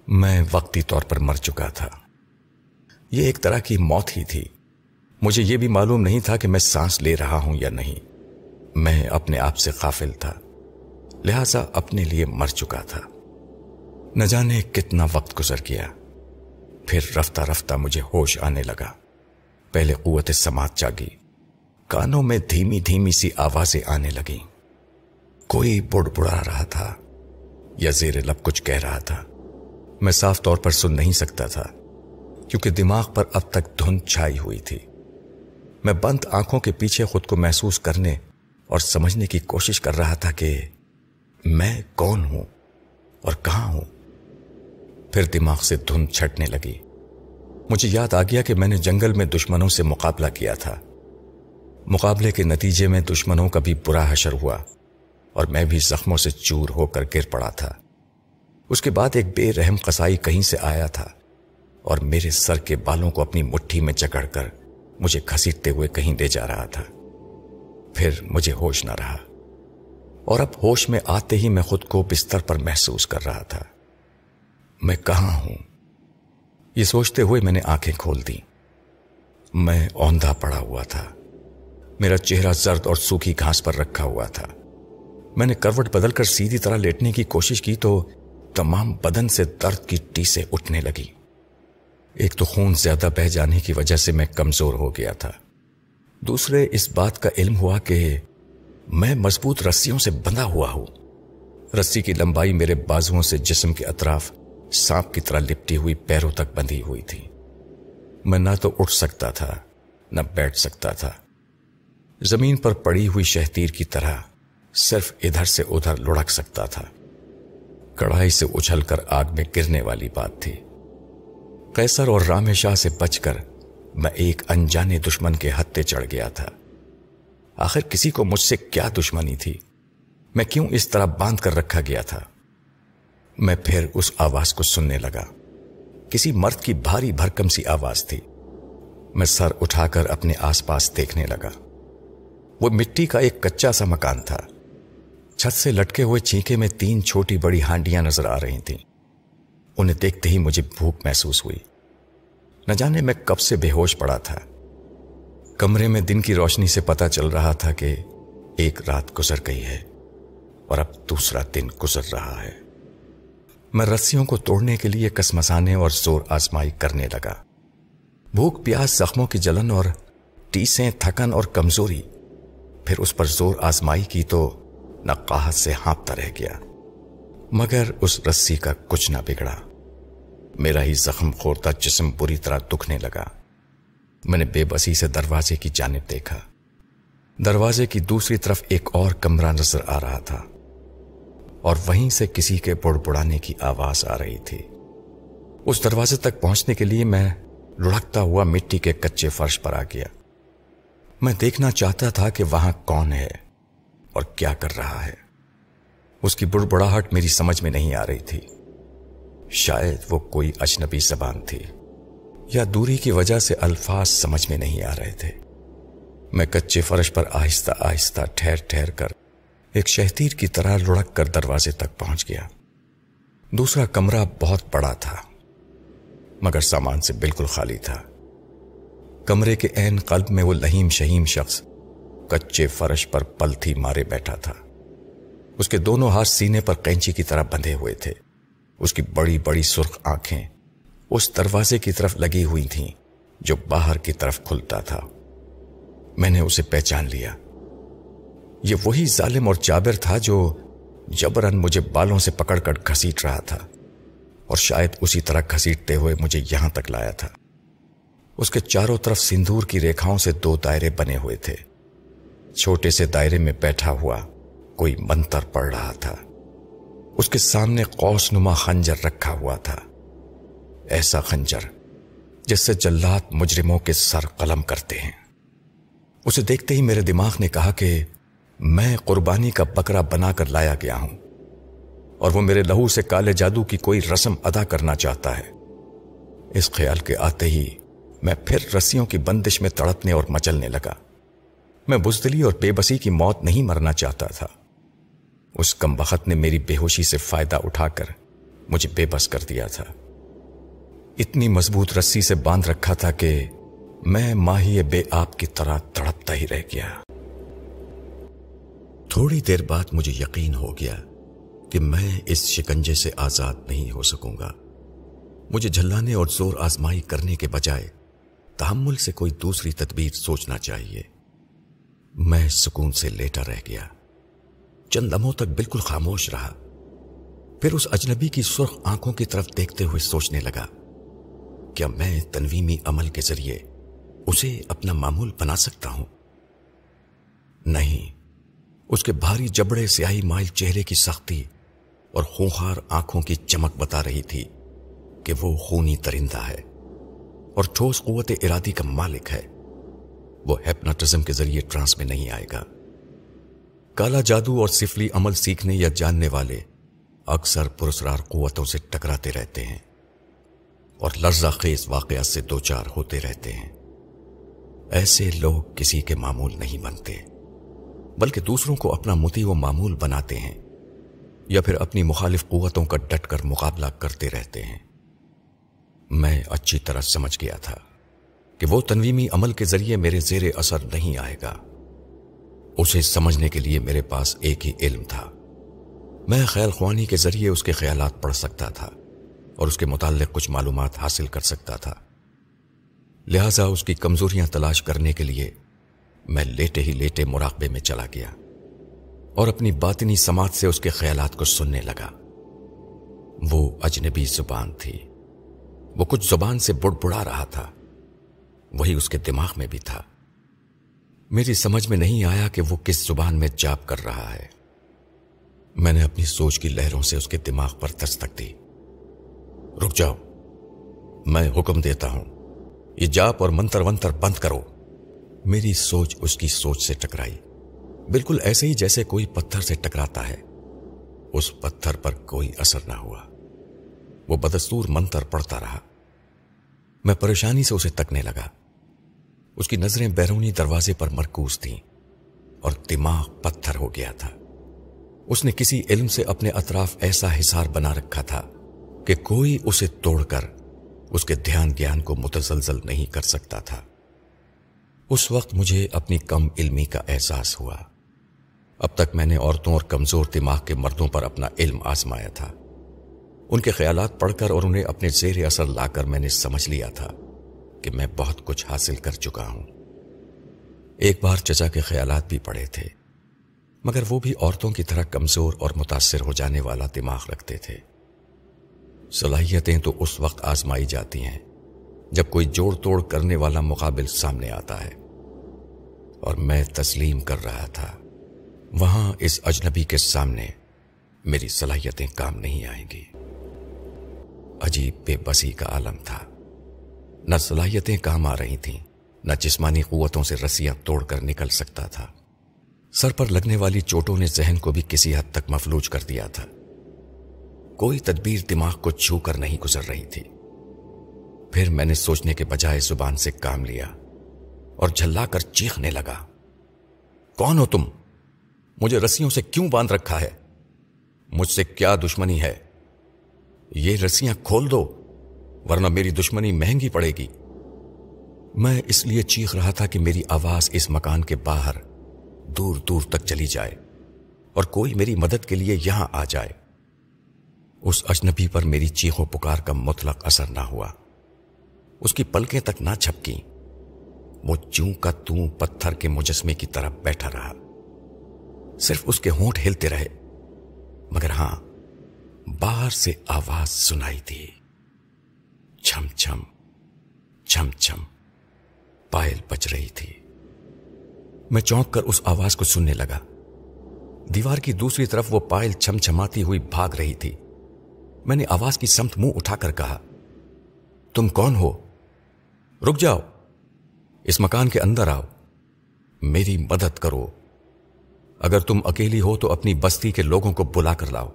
میں وقتی طور پر مر چکا تھا۔ یہ ایک طرح کی موت ہی تھی۔ مجھے یہ بھی معلوم نہیں تھا کہ میں سانس لے رہا ہوں یا نہیں۔ میں اپنے آپ سے قافل تھا۔ لہذا اپنے لیے مر چکا تھا۔ نہ جانے کتنا وقت گزر گیا۔ پھر رفتہ رفتہ مجھے ہوش آنے لگا۔ پہلے قوت سماعت جاگی۔ کانوں میں دھیمی دھیمی سی آوازیں آنے لگیں۔ کوئی بڑ بڑا رہا تھا یا زیر لب کچھ کہہ رہا تھا۔ میں صاف طور پر سن نہیں سکتا تھا، کیونکہ دماغ پر اب تک دھند چھائی ہوئی تھی۔ میں بند آنکھوں کے پیچھے خود کو محسوس کرنے اور سمجھنے کی کوشش کر رہا تھا کہ میں کون ہوں اور کہاں ہوں؟ پھر دماغ سے دھند چھٹنے لگی۔ مجھے یاد آ گیا کہ میں نے جنگل میں دشمنوں سے مقابلہ کیا تھا۔ مقابلے کے نتیجے میں دشمنوں کا بھی برا حشر ہوا اور میں بھی زخموں سے چور ہو کر گر پڑا تھا۔ اس کے بعد ایک بے رحم قصائی کہیں سے آیا تھا اور میرے سر کے بالوں کو اپنی مٹھی میں جکڑ کر مجھے گھسیٹتے ہوئے کہیں لے جا رہا تھا۔ پھر مجھے ہوش نہ رہا۔ اور اب ہوش میں آتے ہی میں خود کو بستر پر محسوس کر رہا تھا۔ میں کہاں ہوں؟ یہ سوچتے ہوئے میں نے آنکھیں کھول دی میں اوندھا پڑا ہوا تھا۔ میرا چہرہ زرد اور سوکھی گھاس پر رکھا ہوا تھا۔ میں نے کروٹ بدل کر سیدھی طرح لیٹنے کی کوشش کی تو تمام بدن سے درد کی ٹیسے اٹھنے لگی۔ ایک تو خون زیادہ بہ جانے کی وجہ سے میں کمزور ہو گیا تھا۔ دوسرے اس بات کا علم ہوا کہ میں مضبوط رسیوں سے بندھا ہوا ہوں۔ رسی کی لمبائی میرے بازوؤں سے جسم کے اطراف سانپ کی طرح لپٹی ہوئی پیروں تک بندھی ہوئی تھی۔ میں نہ تو اٹھ سکتا تھا، نہ بیٹھ سکتا تھا۔ زمین پر پڑی ہوئی شہتیر کی طرح صرف ادھر سے ادھر لڑک سکتا تھا۔ کڑھائی سے اچھل کر آگ میں گرنے والی بات تھی۔ قیصر اور رام شاہ سے بچ کر میں ایک انجانے دشمن کے ہتھے چڑھ گیا تھا۔ آخر کسی کو مجھ سے کیا دشمنی تھی؟ میں کیوں اس طرح باندھ کر رکھا گیا تھا؟ میں پھر اس آواز کو سننے لگا۔ کسی مرد کی بھاری بھرکم سی آواز تھی۔ میں سر اٹھا کر اپنے آس پاس دیکھنے لگا۔ وہ مٹی کا ایک کچا سا مکان تھا۔ چھت سے لٹکے ہوئے چینکے میں تین چھوٹی بڑی ہانڈیاں نظر آ رہی تھیں۔ انہیں دیکھتے ہی مجھے بھوک محسوس ہوئی۔ نہ جانے میں کب سے بے ہوش پڑا تھا۔ کمرے میں دن کی روشنی سے پتا چل رہا تھا کہ ایک رات گزر گئی ہے اور اب دوسرا دن گزر رہا ہے۔ میں رسیوں کو توڑنے کے لیے کسمسانے اور زور آزمائی کرنے لگا۔ بھوک، پیاس، زخموں کی جلن اور ٹیسیں، تھکن اور کمزوری۔ پھر اس پر زور آزمائی کی تو نقاہت سے ہانپتا رہ گیا۔ مگر اس رسی کا کچھ نہ بگڑا۔ میرا ہی زخم خورتا جسم بری طرح دکھنے لگا۔ میں نے بے بسی سے دروازے کی جانب دیکھا۔ دروازے کی دوسری طرف ایک اور کمرہ نظر آ رہا تھا اور وہیں سے کسی کے بڑ بڑانے کی آواز آ رہی تھی۔ اس دروازے تک پہنچنے کے لیے میں لڑکتا ہوا مٹی کے کچے فرش پر آ گیا۔ میں دیکھنا چاہتا تھا کہ وہاں کون ہے اور کیا کر رہا ہے۔ اس کی بڑ بڑاہٹ میری سمجھ میں نہیں آ رہی تھی۔ شاید وہ کوئی اجنبی زبان تھی۔ یا دوری کی وجہ سے الفاظ سمجھ میں نہیں آ رہے تھے۔ میں کچے فرش پر آہستہ آہستہ ٹھہر ٹھہر کر ایک شہتیر کی طرح لڑک کر دروازے تک پہنچ گیا۔ دوسرا کمرہ بہت بڑا تھا، مگر سامان سے بالکل خالی تھا۔ کمرے کے عین قلب میں وہ لہیم شہیم شخص کچے فرش پر پلتھی مارے بیٹھا تھا۔ اس کے دونوں ہاتھ سینے پر کینچی کی طرح بندھے ہوئے تھے۔ اس کی بڑی بڑی سرخ آنکھیں اس دروازے کی طرف لگی ہوئی تھیں جو باہر کی طرف کھلتا تھا۔ میں نے اسے پہچان لیا۔ یہ وہی ظالم اور چابر تھا جو جبرن مجھے بالوں سے پکڑ کر گھسیٹ رہا تھا اور شاید اسی طرح گھسیٹتے ہوئے مجھے یہاں تک لایا تھا۔ اس کے چاروں طرف سندور کی ریکھاؤں سے دو دائرے بنے ہوئے تھے۔ چھوٹے سے دائرے میں بیٹھا ہوا کوئی منتر پڑ رہا تھا۔ اس کے سامنے قوس نما خنجر رکھا ہوا تھا۔ ایسا خنجر جس سے جلات مجرموں کے سر قلم کرتے ہیں۔ اسے دیکھتے ہی میرے دماغ نے کہا کہ میں قربانی کا بکرا بنا کر لایا گیا ہوں اور وہ میرے لہو سے کالے جادو کی کوئی رسم ادا کرنا چاہتا ہے۔ اس خیال کے آتے ہی میں پھر رسیوں کی بندش میں تڑپنے اور مچلنے لگا۔ میں بزدلی اور بے بسی کی موت نہیں مرنا چاہتا تھا۔ اس کم بخت نے میری بے ہوشی سے فائدہ اٹھا کر مجھے بے بس کر دیا تھا۔ اتنی مضبوط رسی سے باندھ رکھا تھا کہ میں ماہی بے آپ کی طرح تڑپتا ہی رہ گیا۔ تھوڑی دیر بعد مجھے یقین ہو گیا کہ میں اس شکنجے سے آزاد نہیں ہو سکوں گا۔ مجھے جھلانے اور زور آزمائی کرنے کے بجائے تحمل سے کوئی دوسری تدبیر سوچنا چاہیے۔ میں سکون سے لیٹا رہ گیا۔ چند لمحوں تک بالکل خاموش رہا۔ پھر اس اجنبی کی سرخ آنکھوں کی طرف دیکھتے ہوئے سوچنے لگا۔ کیا میں تنویمی عمل کے ذریعے اسے اپنا معمول بنا سکتا ہوں؟ نہیں، اس کے بھاری جبڑے سیاہی مائل چہرے کی سختی اور خونخار آنکھوں کی چمک بتا رہی تھی کہ وہ خونی ترندہ ہے اور ٹھوس قوت ارادی کا مالک ہے۔ وہ ہیپناٹزم کے ذریعے ٹرانس میں نہیں آئے گا۔ کالا جادو اور سفلی عمل سیکھنے یا جاننے والے اکثر پرسرار قوتوں سے ٹکراتے رہتے ہیں۔ اور لرزہ خیز واقعات سے دوچار ہوتے رہتے ہیں۔ ایسے لوگ کسی کے معمول نہیں بنتے، بلکہ دوسروں کو اپنا متی و معمول بناتے ہیں، یا پھر اپنی مخالف قوتوں کا ڈٹ کر مقابلہ کرتے رہتے ہیں۔ میں اچھی طرح سمجھ گیا تھا کہ وہ تنویمی عمل کے ذریعے میرے زیر اثر نہیں آئے گا۔ اسے سمجھنے کے لیے میرے پاس ایک ہی علم تھا۔ میں خیال خوانی کے ذریعے اس کے خیالات پڑھ سکتا تھا۔ اور اس کے متعلق کچھ معلومات حاصل کر سکتا تھا۔ لہذا اس کی کمزوریاں تلاش کرنے کے لیے میں لیٹے ہی لیٹے مراقبے میں چلا گیا اور اپنی باطنی سماعت سے اس کے خیالات کو سننے لگا۔ وہ اجنبی زبان تھی۔ وہ کچھ زبان سے بڑ بڑا رہا تھا۔ وہی اس کے دماغ میں بھی تھا۔ میری سمجھ میں نہیں آیا کہ وہ کس زبان میں جاپ کر رہا ہے۔ میں نے اپنی سوچ کی لہروں سے اس کے دماغ پر دستک دی۔ رک جاؤ۔ میں حکم دیتا ہوں، یہ جاپ اور منتر ونتر بند کرو۔ میری سوچ اس کی سوچ سے ٹکرائی۔ بالکل ایسے ہی جیسے کوئی پتھر سے ٹکراتا ہے۔ اس پتھر پر کوئی اثر نہ ہوا۔ وہ بدستور منتر پڑتا رہا۔ میں پریشانی سے اسے تکنے لگا۔ اس کی نظریں بیرونی دروازے پر مرکوز تھیں اور دماغ پتھر ہو گیا تھا۔ اس نے کسی علم سے اپنے اطراف ایسا حسار بنا رکھا تھا۔ کہ کوئی اسے توڑ کر اس کے دھیان گیان کو متزلزل نہیں کر سکتا تھا۔ اس وقت مجھے اپنی کم علمی کا احساس ہوا۔ اب تک میں نے عورتوں اور کمزور دماغ کے مردوں پر اپنا علم آزمایا تھا۔ ان کے خیالات پڑھ کر اور انہیں اپنے زیر اثر لا کر میں نے سمجھ لیا تھا کہ میں بہت کچھ حاصل کر چکا ہوں۔ ایک بار چچا کے خیالات بھی پڑے تھے، مگر وہ بھی عورتوں کی طرح کمزور اور متاثر ہو جانے والا دماغ رکھتے تھے۔ صلاحیتیں تو اس وقت آزمائی جاتی ہیں جب کوئی جوڑ توڑ کرنے والا مقابل سامنے آتا ہے۔ اور میں تسلیم کر رہا تھا۔ وہاں اس اجنبی کے سامنے میری صلاحیتیں کام نہیں آئیں گی۔ عجیب بے بسی کا عالم تھا۔ نہ صلاحیتیں کام آ رہی تھیں، نہ جسمانی قوتوں سے رسیاں توڑ کر نکل سکتا تھا۔ سر پر لگنے والی چوٹوں نے ذہن کو بھی کسی حد تک مفلوج کر دیا تھا۔ کوئی تدبیر دماغ کو چھو کر نہیں گزر رہی تھی۔ پھر میں نے سوچنے کے بجائے زبان سے کام لیا اور جھلا کر چیخنے لگا۔ کون ہو تم؟ مجھے رسیوں سے کیوں باندھ رکھا ہے؟ مجھ سے کیا دشمنی ہے؟ یہ رسیاں کھول دو، ورنہ میری دشمنی مہنگی پڑے گی۔ میں اس لیے چیخ رہا تھا کہ میری آواز اس مکان کے باہر دور دور تک چلی جائے اور کوئی میری مدد کے لیے یہاں آ جائے۔ اس اجنبی پر میری چیخو پکار کا مطلق اثر نہ ہوا۔ اس کی پلکیں تک نہ چھپکی وہ چوں کا توں پتھر کے مجسمے کی طرف بیٹھا رہا۔ صرف اس کے ہونٹ ہلتے رہے۔ مگر ہاں باہر سے آواز سنائی تھی چھم چھم چھم چھم، پائل بچ رہی تھی۔ میں چونک کر اس آواز کو سننے لگا۔ دیوار کی دوسری طرف وہ پائل چھم چھماتی ہوئی بھاگ رہی تھی۔ میں نے آواز کی سمت منہ اٹھا کر کہا، تم کون ہو؟ رک جاؤ، اس مکان کے اندر آؤ، میری مدد کرو۔ اگر تم اکیلی ہو تو اپنی بستی کے لوگوں کو بلا کر لاؤ۔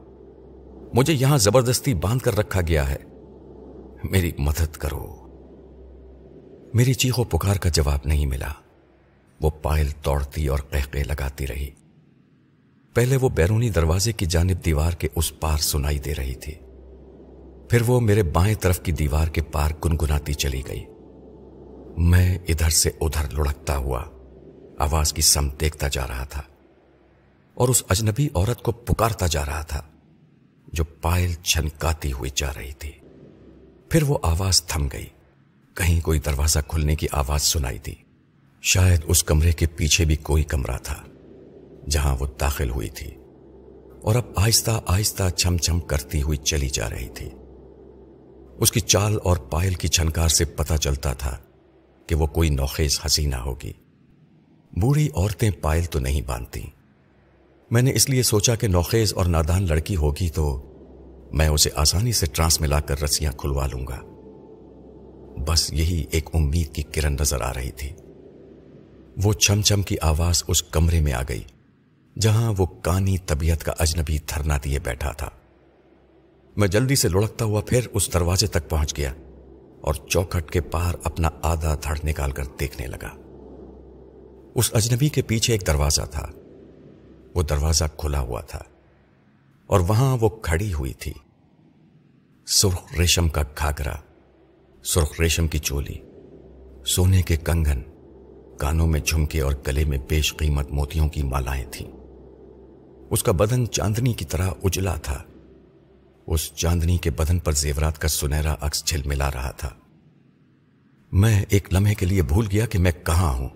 مجھے یہاں زبردستی باندھ کر رکھا گیا ہے۔ میری مدد کرو۔ میری چیخو پکار کا جواب نہیں ملا۔ وہ پائل توڑتی اور قہقے لگاتی رہی۔ پہلے وہ بیرونی دروازے کی جانب دیوار کے اس پار سنائی دے رہی تھی۔ پھر وہ میرے بائیں طرف کی دیوار کے پار گنگناتی چلی گئی۔ میں ادھر سے ادھر لڑکتا ہوا آواز کی سم دیکھتا جا رہا تھا اور اس اجنبی عورت کو پکارتا جا رہا تھا جو پائل چھنکاتی ہوئی جا رہی تھی۔ پھر وہ آواز تھم گئی۔ کہیں کوئی دروازہ کھلنے کی آواز سنائی تھی شاید اس کمرے کے پیچھے بھی کوئی کمرہ تھا جہاں وہ داخل ہوئی تھی اور اب آہستہ آہستہ چھم چھم کرتی ہوئی چلی جا رہی تھی۔ اس کی چال اور پائل کی چھنکار سے پتا چلتا تھا کہ وہ کوئی نوخیز حسینہ ہوگی۔ بوڑھی عورتیں پائل تو نہیں باندھتی میں نے اس لیے سوچا کہ نوخیز اور نادان لڑکی ہوگی تو میں اسے آسانی سے ٹرانس ملا کر رسیاں کھلوا لوں گا۔ بس یہی ایک امید کی کرن نظر آ رہی تھی۔ وہ چھم چھم کی آواز اس کمرے میں آ گئی، جہاں وہ کانی طبیعت کا اجنبی تھرنا دیے بیٹھا تھا۔ میں جلدی سے لڑکتا ہوا پھر اس دروازے تک پہنچ گیا اور چوکھٹ کے پار اپنا آدھا دھڑ نکال کر دیکھنے لگا۔ اس اجنبی کے پیچھے ایک دروازہ تھا۔ وہ دروازہ کھلا ہوا تھا اور وہاں وہ کھڑی ہوئی تھی۔ سرخ ریشم کا گھاگرا سرخ ریشم کی چولی، سونے کے کنگن کانوں میں جھمکے اور گلے میں بیش قیمت موتیوں کی مالائیں تھیں۔ اس کا بدن چاندنی کی طرح اجلا تھا۔ اس چاندنی کے بدن پر زیورات کا سنہرا عکس جھل ملا رہا تھا۔ میں ایک لمحے کے لیے بھول گیا کہ میں کہاں ہوں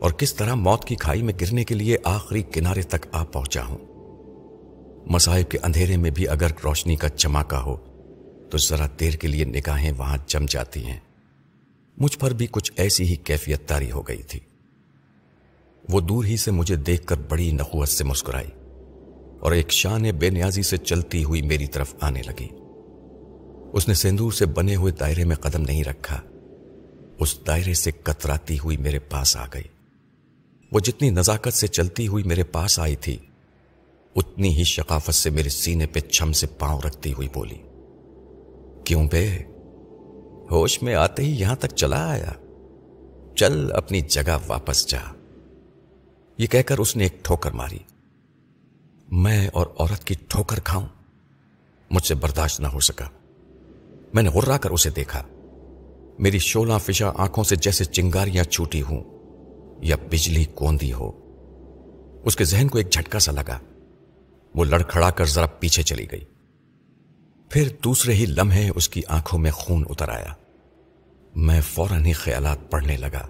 اور کس طرح موت کی کھائی میں گرنے کے لیے آخری کنارے تک آ پہنچا ہوں۔ مسائب کے اندھیرے میں بھی اگر روشنی کا چماکا ہو، تو ذرا دیر کے لیے نگاہیں وہاں جم جاتی ہیں۔ مجھ پر بھی کچھ ایسی ہی کیفیت تاری ہو گئی تھی۔ وہ دور ہی سے مجھے دیکھ کر بڑی نخوت سے مسکرائی۔ اور ایک شان بے نیازی سے چلتی ہوئی میری طرف آنے لگی۔ اس نے سندور سے بنے ہوئے دائرے میں قدم نہیں رکھا۔ اس دائرے سے کتراتی ہوئی میرے پاس آ گئی۔ وہ جتنی نزاکت سے چلتی ہوئی میرے پاس آئی تھی، اتنی ہی شقافت سے میرے سینے پہ چھم سے پاؤں رکھتی ہوئی بولی۔ کیوں بے؟ ہوش میں آتے ہی یہاں تک چلا آیا۔ چل اپنی جگہ واپس جا۔ یہ کہہ کر اس نے ایک ٹھوکر ماری۔ میں اور عورت کی ٹھوکر کھاؤں، مجھ سے برداشت نہ ہو سکا۔ میں نے غرا کر اسے دیکھا۔ میری شولہ فشا آنکھوں سے جیسے چنگاریاں چھوٹی ہوں یا بجلی کوندی ہو۔ اس کے ذہن کو ایک جھٹکا سا لگا۔ وہ لڑکھڑا کر ذرا پیچھے چلی گئی۔ پھر دوسرے ہی لمحے اس کی آنکھوں میں خون اتر آیا۔ میں فوراً ہی خیالات پڑھنے لگا۔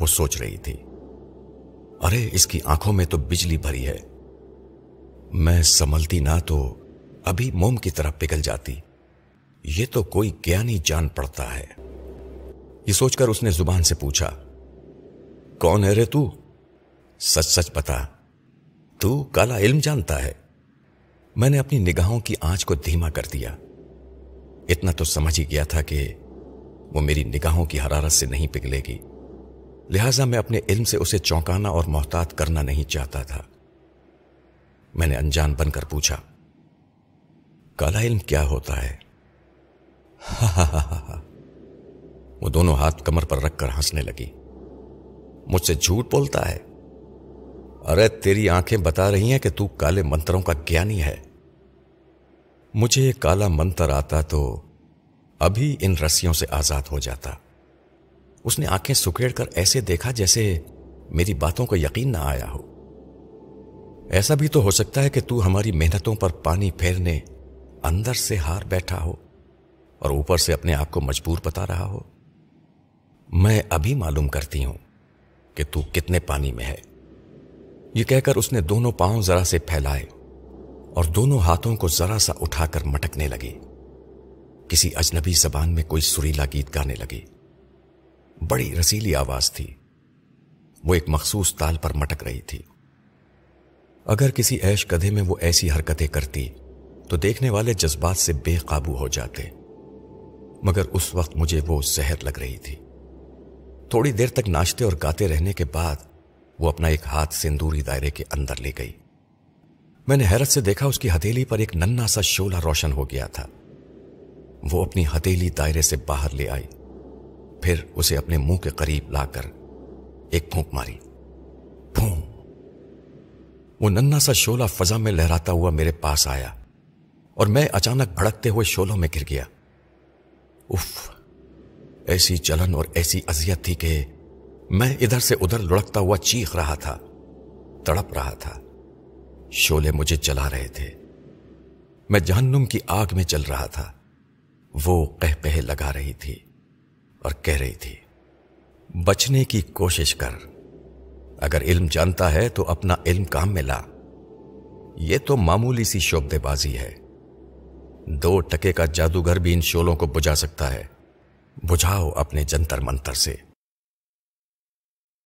وہ سوچ رہی تھی۔ ارے، اس کی آنکھوں میں تو بجلی بھری ہے۔ میں سملتی نہ تو ابھی موم کی طرح پگل جاتی۔ یہ تو کوئی گیانی جان پڑتا ہے۔ یہ سوچ کر اس نے زبان سے پوچھا، کون ہے رے تو؟ سچ سچ بتا تو کالا علم جانتا ہے۔ میں نے اپنی نگاہوں کی آنچ کو دھیما کر دیا۔ اتنا تو سمجھ ہی گیا تھا کہ وہ میری نگاہوں کی حرارت سے نہیں پگلے گی۔ لہذا میں اپنے علم سے اسے چونکانا اور محتاط کرنا نہیں چاہتا تھا۔ میں نے انجان بن کر پوچھا، کالا علم کیا ہوتا ہے؟ وہ دونوں ہاتھ کمر پر رکھ کر ہنسنے لگی۔ مجھ سے جھوٹ بولتا ہے؟ ارے، تیری آنکھیں بتا رہی ہیں کہ تو کالے منتروں کا گیانی ہے۔ مجھے کالا منتر آتا تو ابھی ان رسیوں سے آزاد ہو جاتا۔ اس نے آنکھیں سکیڑ کر ایسے دیکھا جیسے میری باتوں کو یقین نہ آیا ہو۔ ایسا بھی تو ہو سکتا ہے کہ تو ہماری محنتوں پر پانی پھیرنے اندر سے ہار بیٹھا ہو اور اوپر سے اپنے آپ کو مجبور بتا رہا ہو۔ میں ابھی معلوم کرتی ہوں کہ تو کتنے پانی میں ہے۔ یہ کہہ کر اس نے دونوں پاؤں ذرا سے پھیلائے اور دونوں ہاتھوں کو ذرا سا اٹھا کر مٹکنے لگی۔ کسی اجنبی زبان میں کوئی سریلا گیت گانے لگی۔ بڑی رسیلی آواز تھی۔ وہ ایک مخصوص تال پر مٹک رہی تھی۔ اگر کسی ایش کدے میں وہ ایسی حرکتیں کرتی، تو دیکھنے والے جذبات سے بے قابو ہو جاتے۔ مگر اس وقت مجھے وہ زہر لگ رہی تھی۔ تھوڑی دیر تک ناچتے اور گاتے رہنے کے بعد وہ اپنا ایک ہاتھ سندوری دائرے کے اندر لے گئی۔ میں نے حیرت سے دیکھا اس کی ہتھیلی پر ایک ننا سا شولہ روشن ہو گیا تھا۔ وہ اپنی ہتھیلی دائرے سے باہر لے آئی۔ پھر اسے اپنے منہ کے قریب لا کر ایک پھونک ماری۔ پھون وہ ننا سا شولہ فضا میں لہراتا ہوا میرے پاس آیا اور میں اچانک بھڑکتے ہوئے شولوں میں گر گیا۔ اف ایسی چلن اور ایسی اذیت تھی کہ میں ادھر سے ادھر لڑکتا ہوا چیخ رہا تھا، تڑپ رہا تھا۔ شولے مجھے چلا رہے تھے۔ میں جہنم کی آگ میں چل رہا تھا۔ وہ کہہ پہ لگا رہی تھی اور کہہ رہی تھی، بچنے کی کوشش کر۔ اگر علم جانتا ہے تو اپنا علم کام میں لا۔ یہ تو معمولی سی شعبے بازی ہے۔ دو ٹکے کا جادوگر بھی ان شولوں کو بجھا سکتا ہے۔ بجھاؤ اپنے جنتر منتر سے۔